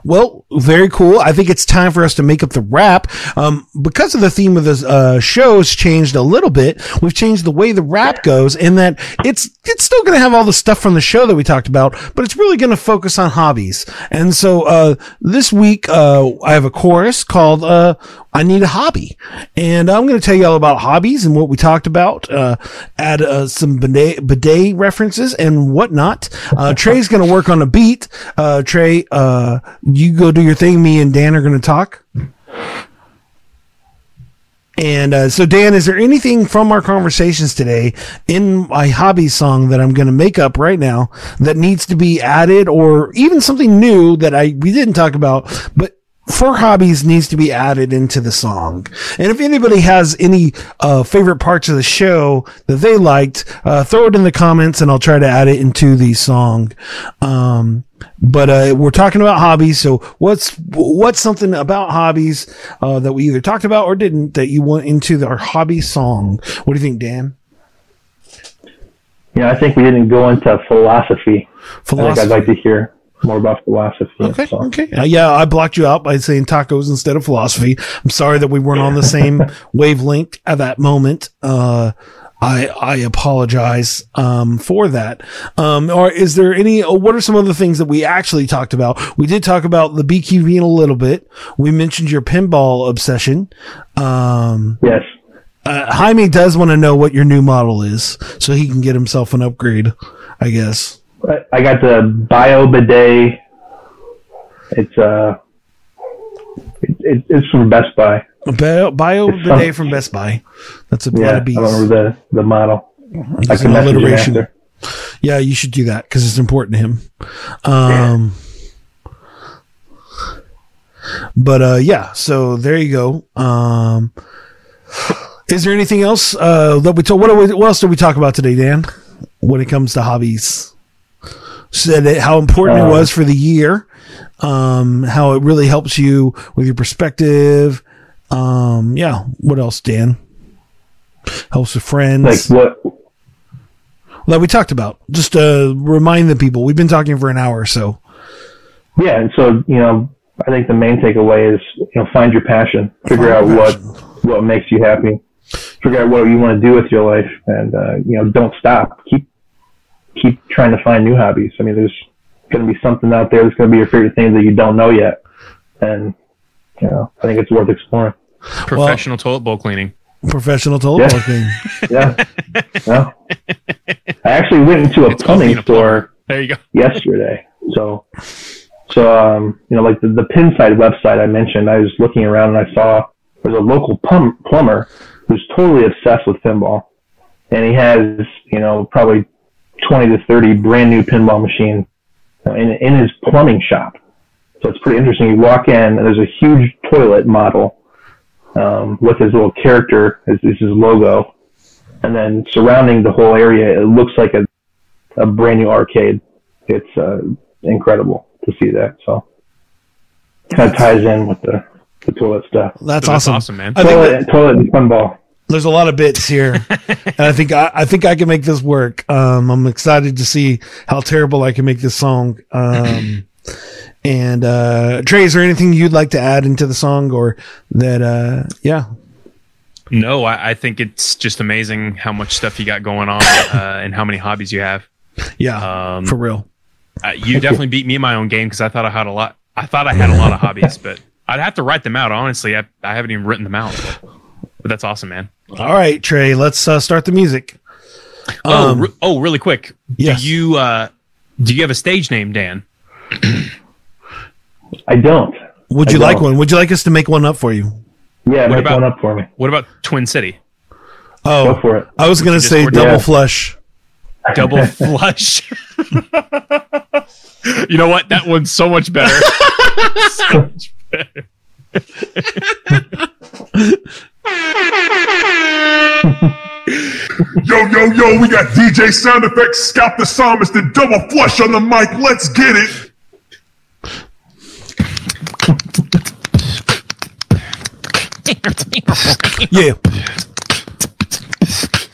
Well, very cool. I think it's time for us to make up the wrap. Um, because of the theme of the uh, show's changed a little bit, we've changed the way the wrap goes, in that it's it's still going to have all the stuff from the show that we talked about, but it's really going to focus on hobbies. And so uh, this week, uh, I have a chorus called uh, "I Need a Hobby," and I'm going to tell you all about hobbies and what we talked about. Uh, add uh, some bidet, bidet references and whatnot. Uh, Trey's going to work on a beat. Uh, Trey, uh, you go do your thing. Me and Dan are going to talk. And uh, so, Dan, is there anything from our conversations today in my hobby song that I'm going to make up right now that needs to be added, or even something new that I we didn't talk about, but for hobbies needs to be added into the song. And if anybody has any uh, favorite parts of the show that they liked, uh, throw it in the comments and I'll try to add it into the song. Um, but uh, we're talking about hobbies. So what's what's something about hobbies uh, that we either talked about or didn't that you want into our hobby song? What do you think, Dan? Yeah, I think we didn't go into philosophy. I think I'd like to hear more about philosophy. Okay. So, Okay. Uh, yeah, I blocked you out by saying tacos instead of philosophy. I'm sorry that we weren't on the same wavelength at that moment. Uh, I I apologize um, for that. Um, or is there any? uh, What are some other things that we actually talked about? We did talk about the BQV in a little bit. We mentioned your pinball obsession. Um, Yes. uh, Jaime does want to know what your new model is, so he can get himself an upgrade. I guess. I- I got the Bio Bidet. It's uh, it, it, it's from Best Buy. Bio, bio It's bidet some- from Best Buy. That's a Yeah, lot I of bees. don't remember the the model. I can an message you alliteration. Yeah, you should do that because it's important to him. Um, but uh, yeah, so there you go. Um, is there anything else uh, that we told? What, we, what else did we talk about today, Dan? When it comes to hobbies, said it, how important it Uh, was for the year, um, how it really helps you with your perspective. Um, yeah, what else, Dan? Helps with friends Like what? that we talked about. Just to remind the people, we've been talking for an hour or so. Yeah, and so you know, I think the main takeaway is you know find your passion, figure out Find your what what makes you happy, figure out what you want to do with your life, and uh, you know don't stop. Keep keep trying to find new hobbies. I mean, there's going to be something out there that's going to be your favorite thing that you don't know yet, and you know I think it's worth exploring. Professional toilet bowl cleaning. Professional toilet Yeah. bowl thing. Yeah, yeah. I actually went into a It's plumbing being a plumber. store There you go. yesterday. So, so um, you know, like the, the Pinside website I mentioned, I was looking around and I saw there's a local plum, plumber who's totally obsessed with pinball, and he has you know probably 20 to 30 brand new pinball machines in in his plumbing shop. So it's pretty interesting. You walk in and there's a huge toilet model um, with his little character, his, his his logo, and then surrounding the whole area, it looks like a a brand new arcade. It's uh, incredible to see that. So kind of ties in with the, the toilet stuff. That's That's awesome. awesome, man. I think that Toilet, toilet and pinball. There's a lot of bits here, and I think I, I think I can make this work. Um, I'm excited to see how terrible I can make this song. Um, and uh, Trey, is there anything you'd like to add into the song, or that? Uh, yeah, No, I, I think it's just amazing how much stuff you got going on uh, and how many hobbies you have. yeah, Um, for real. Uh, you definitely beat me in my own game because I thought I had a lot. I thought I had a lot of hobbies, but I'd have to write them out. Honestly, I, I haven't even written them out. But that's awesome, man. All right, Trey, let's uh, start the music. oh, Um, re- oh, really quick. yes. Do you uh, do you have a stage name, Dan? I don't. Would you like don't. one? Would you like us to make one up for you? Yeah, make about- one up for me. What about Twin City? Oh, Go for it. I was gonna say double Yeah. flush. Double flush. you know what? That one's so much better. So much better. Yo, yo, yo, we got DJ sound effects, Scalp the Psalmist, and double flush on the mic. Let's get it. Yeah.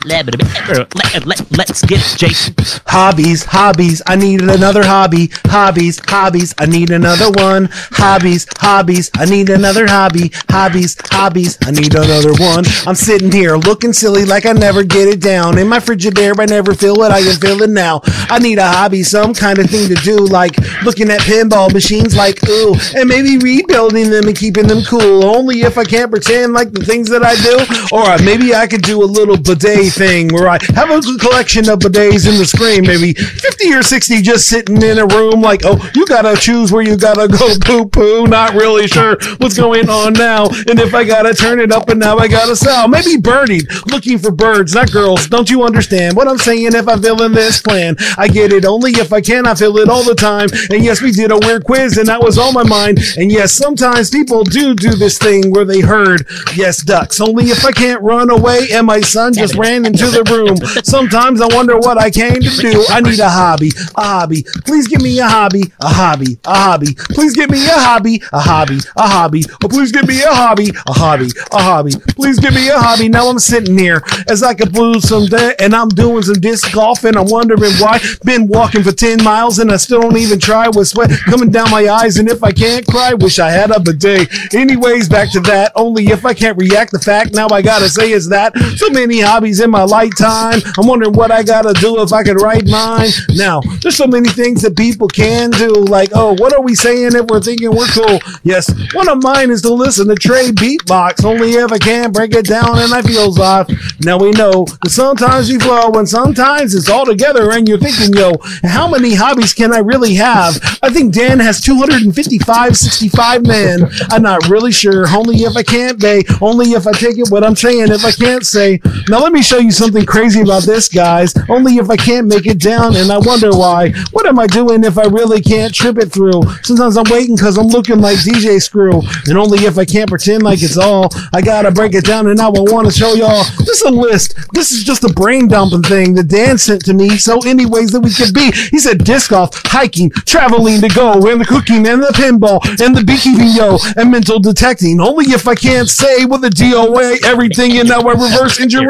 Let, let, let's get Jason. Hobbies, hobbies, I need another hobby. Hobbies, hobbies, I need another one. Hobbies, hobbies, I need another hobby. Hobbies, hobbies, I need another one. I'm sitting here looking silly like I never get it down. In my Frigidaire, I never feel what I am feeling now. I need a hobby, some kind of thing to do, like looking at pinball machines, like ooh, and maybe rebuilding them and keeping them cool. Only if I can't pretend like the things that I do, or maybe I could do a little bidet thing where I have a collection of bidets in the screen, maybe 50 or 60 just sitting in a room like, oh, you gotta choose where you gotta go poo poo. Not really sure what's going on now. And if I gotta turn it up and now I gotta sell. Maybe birdie looking for birds, not girls. Don't you understand what I'm saying? If I fill in this plan, I get it only if I can. I feel it all the time. And yes, we did a weird quiz and that was on my mind. And yes, sometimes people do do this thing where they heard, yes, ducks. Only if I can't run away. And my son just ran into the room. Sometimes I wonder what I came to do. I need a hobby, a hobby. Please give me a hobby, a hobby, a hobby. Please give me a hobby, a hobby, a hobby. Oh, please give me a hobby, a hobby, a hobby. Please give me a hobby. Now I'm sitting here as I could lose some day and I'm doing some disc golf and I'm wondering why. Been walking for 10 miles and I still don't even try with sweat coming down my eyes. And if I can't cry, wish I had a bidet. Anyways, back to that. Only if I can't react the fact now I gotta say is that so many hobbies in my lifetime. I'm wondering what I gotta do if I could write mine. Now, there's so many things that people can do. Like, oh, what are we saying if we're thinking we're cool? Yes, one of mine is to listen to Trey beatbox. Only if I can break it down and I feels off. Now we know that sometimes you flow and sometimes it's all together and you're thinking, yo, how many hobbies can I really have? I think Dan has 255, 65 man. I'm not really sure. Only if I can't be. Only if I take it what I'm saying. If I can't say. Now let me show you something crazy about this, guys. Only if I can't make it down and I wonder why. What am I doing if I really can't trip it through? Sometimes I'm waiting because I'm looking like DJ Screw. And only if I can't pretend like it's all, I gotta break it down and I want to show y'all. This is a list. This is just a brain dumping thing that Dan sent to me. So anyways, that we could be. He said disc golf, hiking, traveling to go, and the cooking and the pinball and the beekeeping, yo, and metal detecting. Only if I can't say with a DOA everything and now I reverse engineering.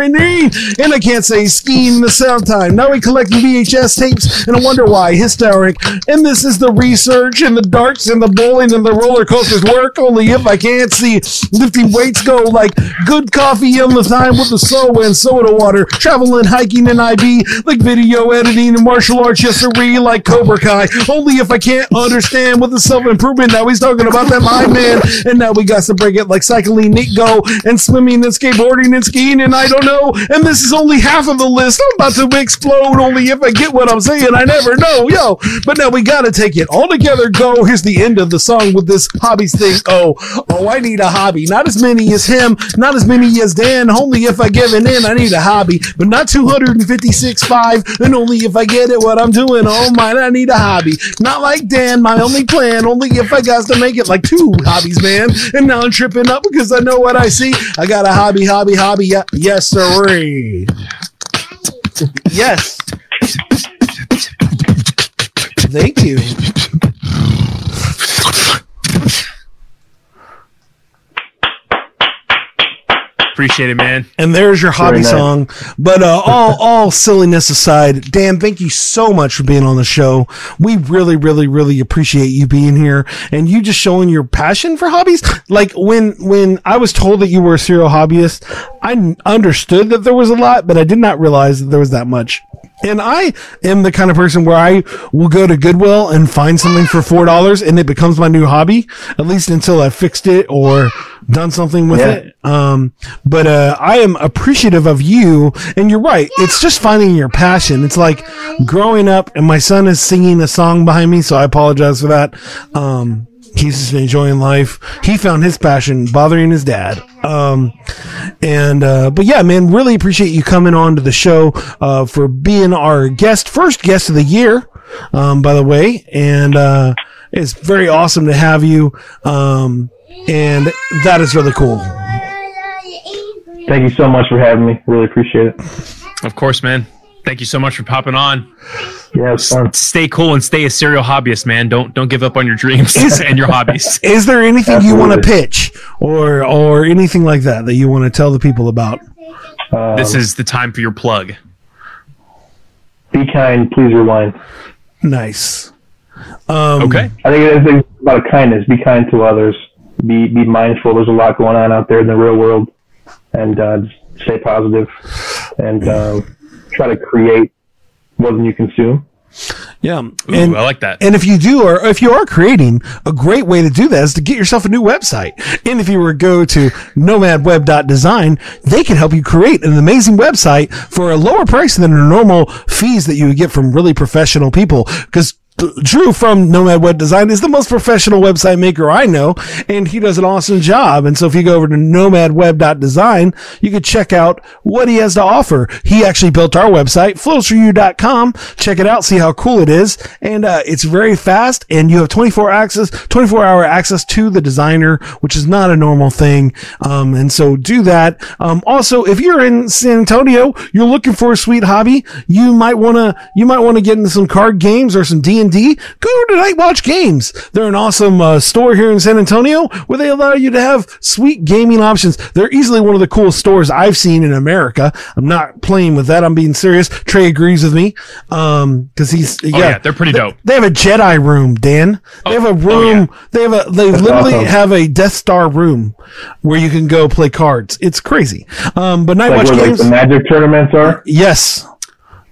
And I can't say skiing in the summertime. Now we collecting VHS tapes and I wonder why. Hysteric. And this is the research and the darts and the bowling and the roller coasters work. Only if I can't see lifting weights go like good coffee on the time with the soda and soda water. Traveling, hiking in IB like video editing and martial arts yesery like Cobra Kai. Only if I can't understand with the self improvement. Now he's talking about that mind man. And now we got to break it like cycling, Nick go and swimming and skateboarding and skiing and I don't know. And this is only half of the list. I'm about to explode only if I get what I'm saying. I never know, yo. But now we gotta take it all together. Go. Here's the end of the song with this hobbies thing. Oh, oh, I need a hobby. Not as many as him, not as many as Dan. Only if I give it in, I need a hobby. But not 256.5. And only if I get it what I'm doing. Oh my, I need a hobby. Not like Dan, my only plan. Only if I got to make it like two hobbies, man. And now I'm tripping up because I know what I see. I got a hobby, hobby, hobby. Yes, sirree. Yes. Thank you. Appreciate it, man. And there's your hobby nice. song. But uh, all all silliness aside, Dan, thank you so much for being on the show. We really, really, really appreciate you being here and you just showing your passion for hobbies. Like when when I was told that you were a serial hobbyist, I understood that there was a lot, but I did not realize that there was that much. And I am the kind of person where I will go to Goodwill and find something for four dollars, and it becomes my new hobby, at least until I've fixed it or done something with Yeah. it. Um, but uh, I am appreciative of you, and you're right. It's just finding your passion. It's like growing up, and my son is singing a song behind me, so I apologize for that. Um, he's just enjoying life. He found his passion bothering his dad. Um, and uh, but yeah, man, really appreciate you coming on to the show uh, for being our guest, first guest of the year, um, by the way, and uh, it's very awesome to have you. Um, and that is really cool. Thank you so much for having me. Really appreciate it. Of course, man. Thank you so much for popping on. Yeah, it's fun. Stay cool and stay a serial hobbyist, man. Don't don't give up on your dreams and your hobbies. Is there anything you want to pitch or or anything like that that you want to tell the people about? Um, This is the time for your plug. be kind, please rewind. Nice. Um, Okay. I think it's it's about kindness. Be kind to others. Be be mindful. There's a lot going on out there in the real world, and uh, just stay positive and uh, try to create more than you consume. Yeah, Ooh, and I like that. And if you do, or if you are creating, a great way to do that is to get yourself a new website. And if you were to go to nomadweb.design, they can help you create an amazing website for a lower price than the normal fees that you would get from really professional people. Because Drew from Nomad Web Design is the most professional website maker I know, and he does an awesome job. And so if you go over to nomadweb.design, you can check out what he has to offer. He actually built our website, flowsforyou.com. Check it out, see how cool it is. And, uh, it's very fast and you have 24 access, 24 hour access to the designer, which is not a normal thing. Um, and so do that. Um, also, if you're in San Antonio, you're looking for a sweet hobby, you might want to, you might want to get into some card games or some D&D. Go to Night Watch Games. They're an awesome uh, store here in San Antonio where they allow you to have sweet gaming options. They're easily one of the coolest stores I've seen in America. I'm not playing with that. I'm being serious. Trey agrees with me. Um, cause he's, yeah, oh, yeah, they're pretty dope. they have a Jedi room, Dan. They have a room. oh, yeah. They have a. They literally awesome. have a Death Star room where you can go play cards. It's crazy. Um, but Night Like Watch where like games. the magic tournaments are. yes,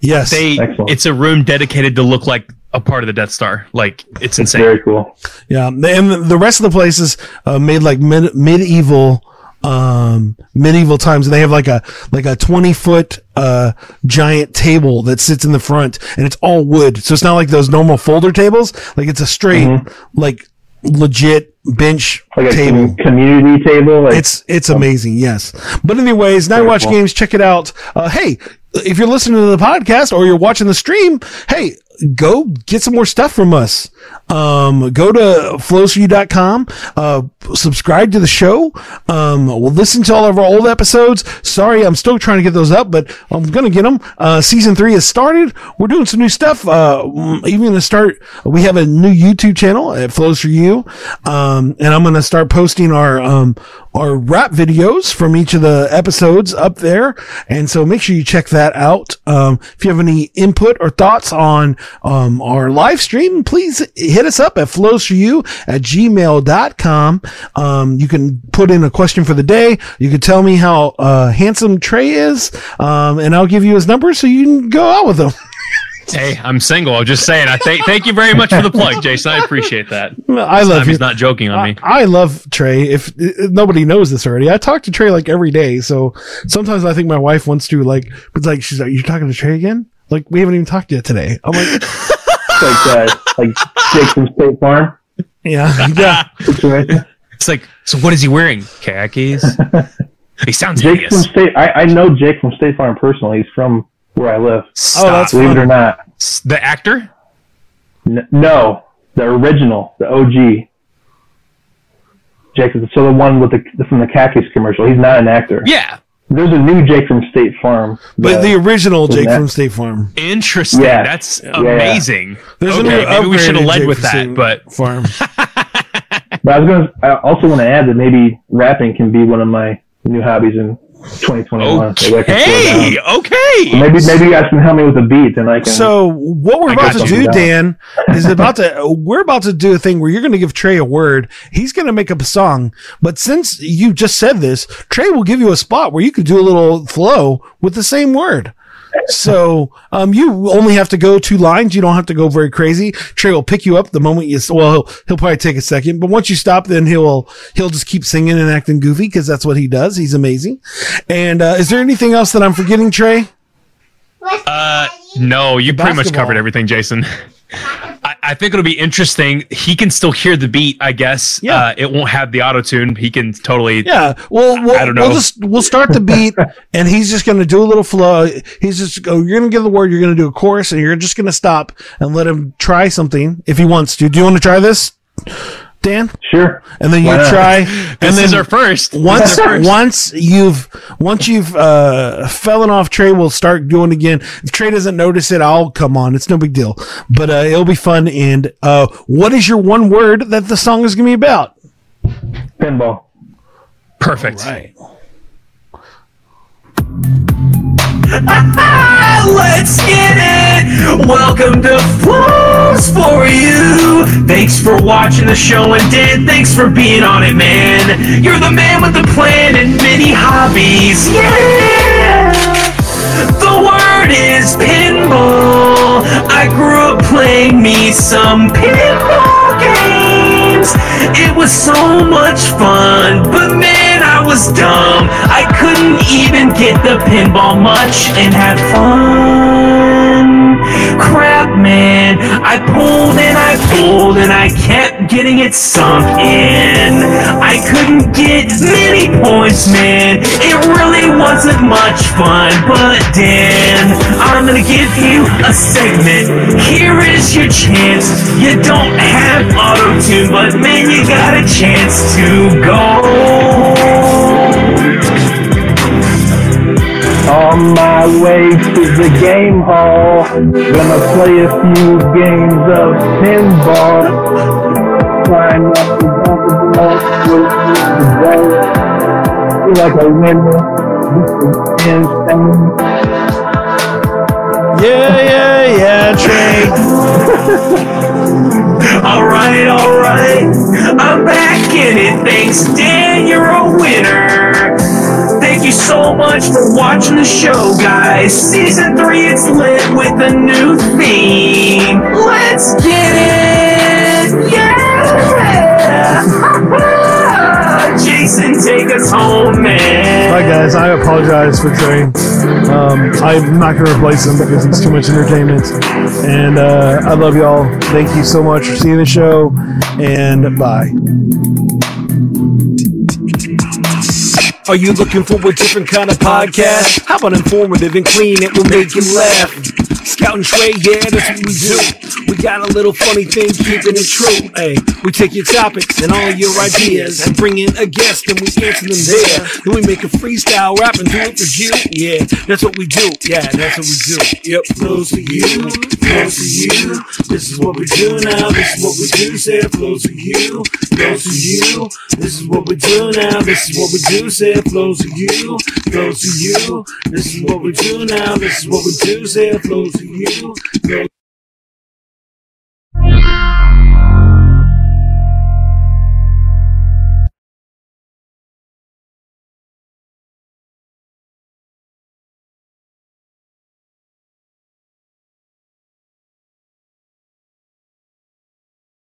yes. They Excellent. it's a room dedicated to look like a part of the Death Star. Like it's insane. Very cool. yeah, and the rest of the places uh, made like mid- medieval. Um, medieval times, and they have like a like a twenty foot uh giant table that sits in the front, and it's all wood. So it's not like those normal folder tables. Like it's a straight, like legit bench Like a table. com- community table. Like, It's it's amazing, yes. But anyways, Night Watch cool. Games, check it out. Uh, hey, if you're listening to the podcast or you're watching the stream, hey, go get some more stuff from us. Um, go to flowsforyou.com, uh, subscribe to the show. Um, we'll listen to all of our old episodes. Sorry, I'm still trying to get those up, but I'm going to get them. Uh, season three has started. We're doing some new stuff. Uh, mm, even to start, we have a new YouTube channel at Flows for You. Um, and I'm going to start posting our, um, our rap videos from each of the episodes up there. And so make sure you check that out. Um, if you have any input or thoughts on, um, our live stream, please hit us up at flowsforyou at gmail.com. Um, you can put in a question for the day. You can tell me how, uh, handsome Trey is. Um, and I'll give you his number so you can go out with him. Hey, I'm single. I'm just saying. I thank thank you very much for the plug, Jason. I appreciate that. I love Time you. he's not joking on me. I, I love Trey. If, if nobody knows this already, I talk to Trey like every day. So sometimes I think my wife wants to like, it's like she's like, "You're talking to Trey again? Like we haven't even talked yet today." I'm like, like uh, like Jake from State Farm "Yeah, yeah." It's like, so what is he wearing? Khakis. he sounds Jake from. State. I, I know Jake from State Farm personally. He's from where I live. Stop. Oh, that's Believe it or not. The actor. N- no, the original, the OG. Jake, so the one with the from the khakis commercial. He's not an actor. Yeah. There's a new Jake from State Farm. But the original Jake that- from State Farm. Interesting. Yeah. That's Yeah. amazing. There's a okay, new maybe we should have led Jake with that, but Farm. But I was gonna. I also want to add that maybe rapping can be one of my new hobbies in 2021. Maybe I can slow okay, down. okay. Maybe maybe you guys can help me with a beat, and I can. So what we're I about to do, Dan, is about to we're about to do a thing where you're going to give Trey a word. He's going to make up a song. But since you just said this, Trey will give you a spot where you could do a little flow with the same word. So um, you only have to go two lines. You don't have to go very crazy. Trey will pick you up the moment you. Well, he'll, he'll probably take a second, but once you stop, then he'll he'll just keep singing and acting goofy because that's what he does. He's amazing. And uh, is there anything else that I'm forgetting, Trey? Uh, no, you pretty much covered everything, Jason. I, I think it'll be interesting. He can still hear the beat, I guess. Yeah. Uh, it won't have the auto tune. He can totally. Yeah, well, we'll, I don't know. we'll just we'll start the beat, and he's just going to do a little flow. He's just go. You're going to give the word. You're going to do a chorus, and you're just going to stop and let him try something if he wants to. Do you want to try this, Dan? sure. And then you Why not? try, and This then is our first. once This is our first. once you've once you've uh fallen off Trey, we'll start doing again. If Trey doesn't notice it, I'll come on. It's no big deal, but uh, it'll be fun. And uh, what is your one word that the song is going to be about? Pinball. Perfect. Right. Let's get it! Welcome to Flows for You! Thanks for watching the show and Dan, thanks for being on it, man! You're the man with the plan and many hobbies, yeah! The word is pinball! I grew up playing me some pinball games. It was so much fun, but man, was dumb. I couldn't even get the pinball much and have fun. Crap, man. I pulled and I pulled and I kept getting it sunk in. I couldn't get many points, man. It really wasn't much fun, but Dan, I'm gonna give you a segment. Here is your chance. You don't have auto tune, but man, you got a chance to go. The game hall, gonna play a few games of pinball. Climb up the with the ball. Feel like a winner. This is insane. Yeah, yeah, yeah, Trey. Alright, alright. I'm back in it. Thanks, Dan. You're a winner. Thank you so much for watching the show, guys. Season 3, it's lit with a new theme. Let's get it! Yeah! Jason, take us home, man. Hi guys, I apologize for Trey. Um, I'm not going to replace him because he's too much entertainment. And uh, I love y'all. Thank you so much for seeing the show. And bye. Are you looking for a different kind of podcast? How about informative and clean? It will make you laugh. Scout and Trey, yeah, that's what we do. We got a little funny thing, keeping it true. Hey, we take your topics and all your ideas and bring in a guest and we answer them there. Then we make a freestyle rap and do it for you. Yeah, that's what we do. Yeah, that's what we do. Yep, flows for you, flows for you. This is what we do now. This is what we do. Say it flows for you, flows for you. This is what we do now. This is what we do. Say it flows for you, flows for you. This is what we do now. This is what we do. Say it flows for you.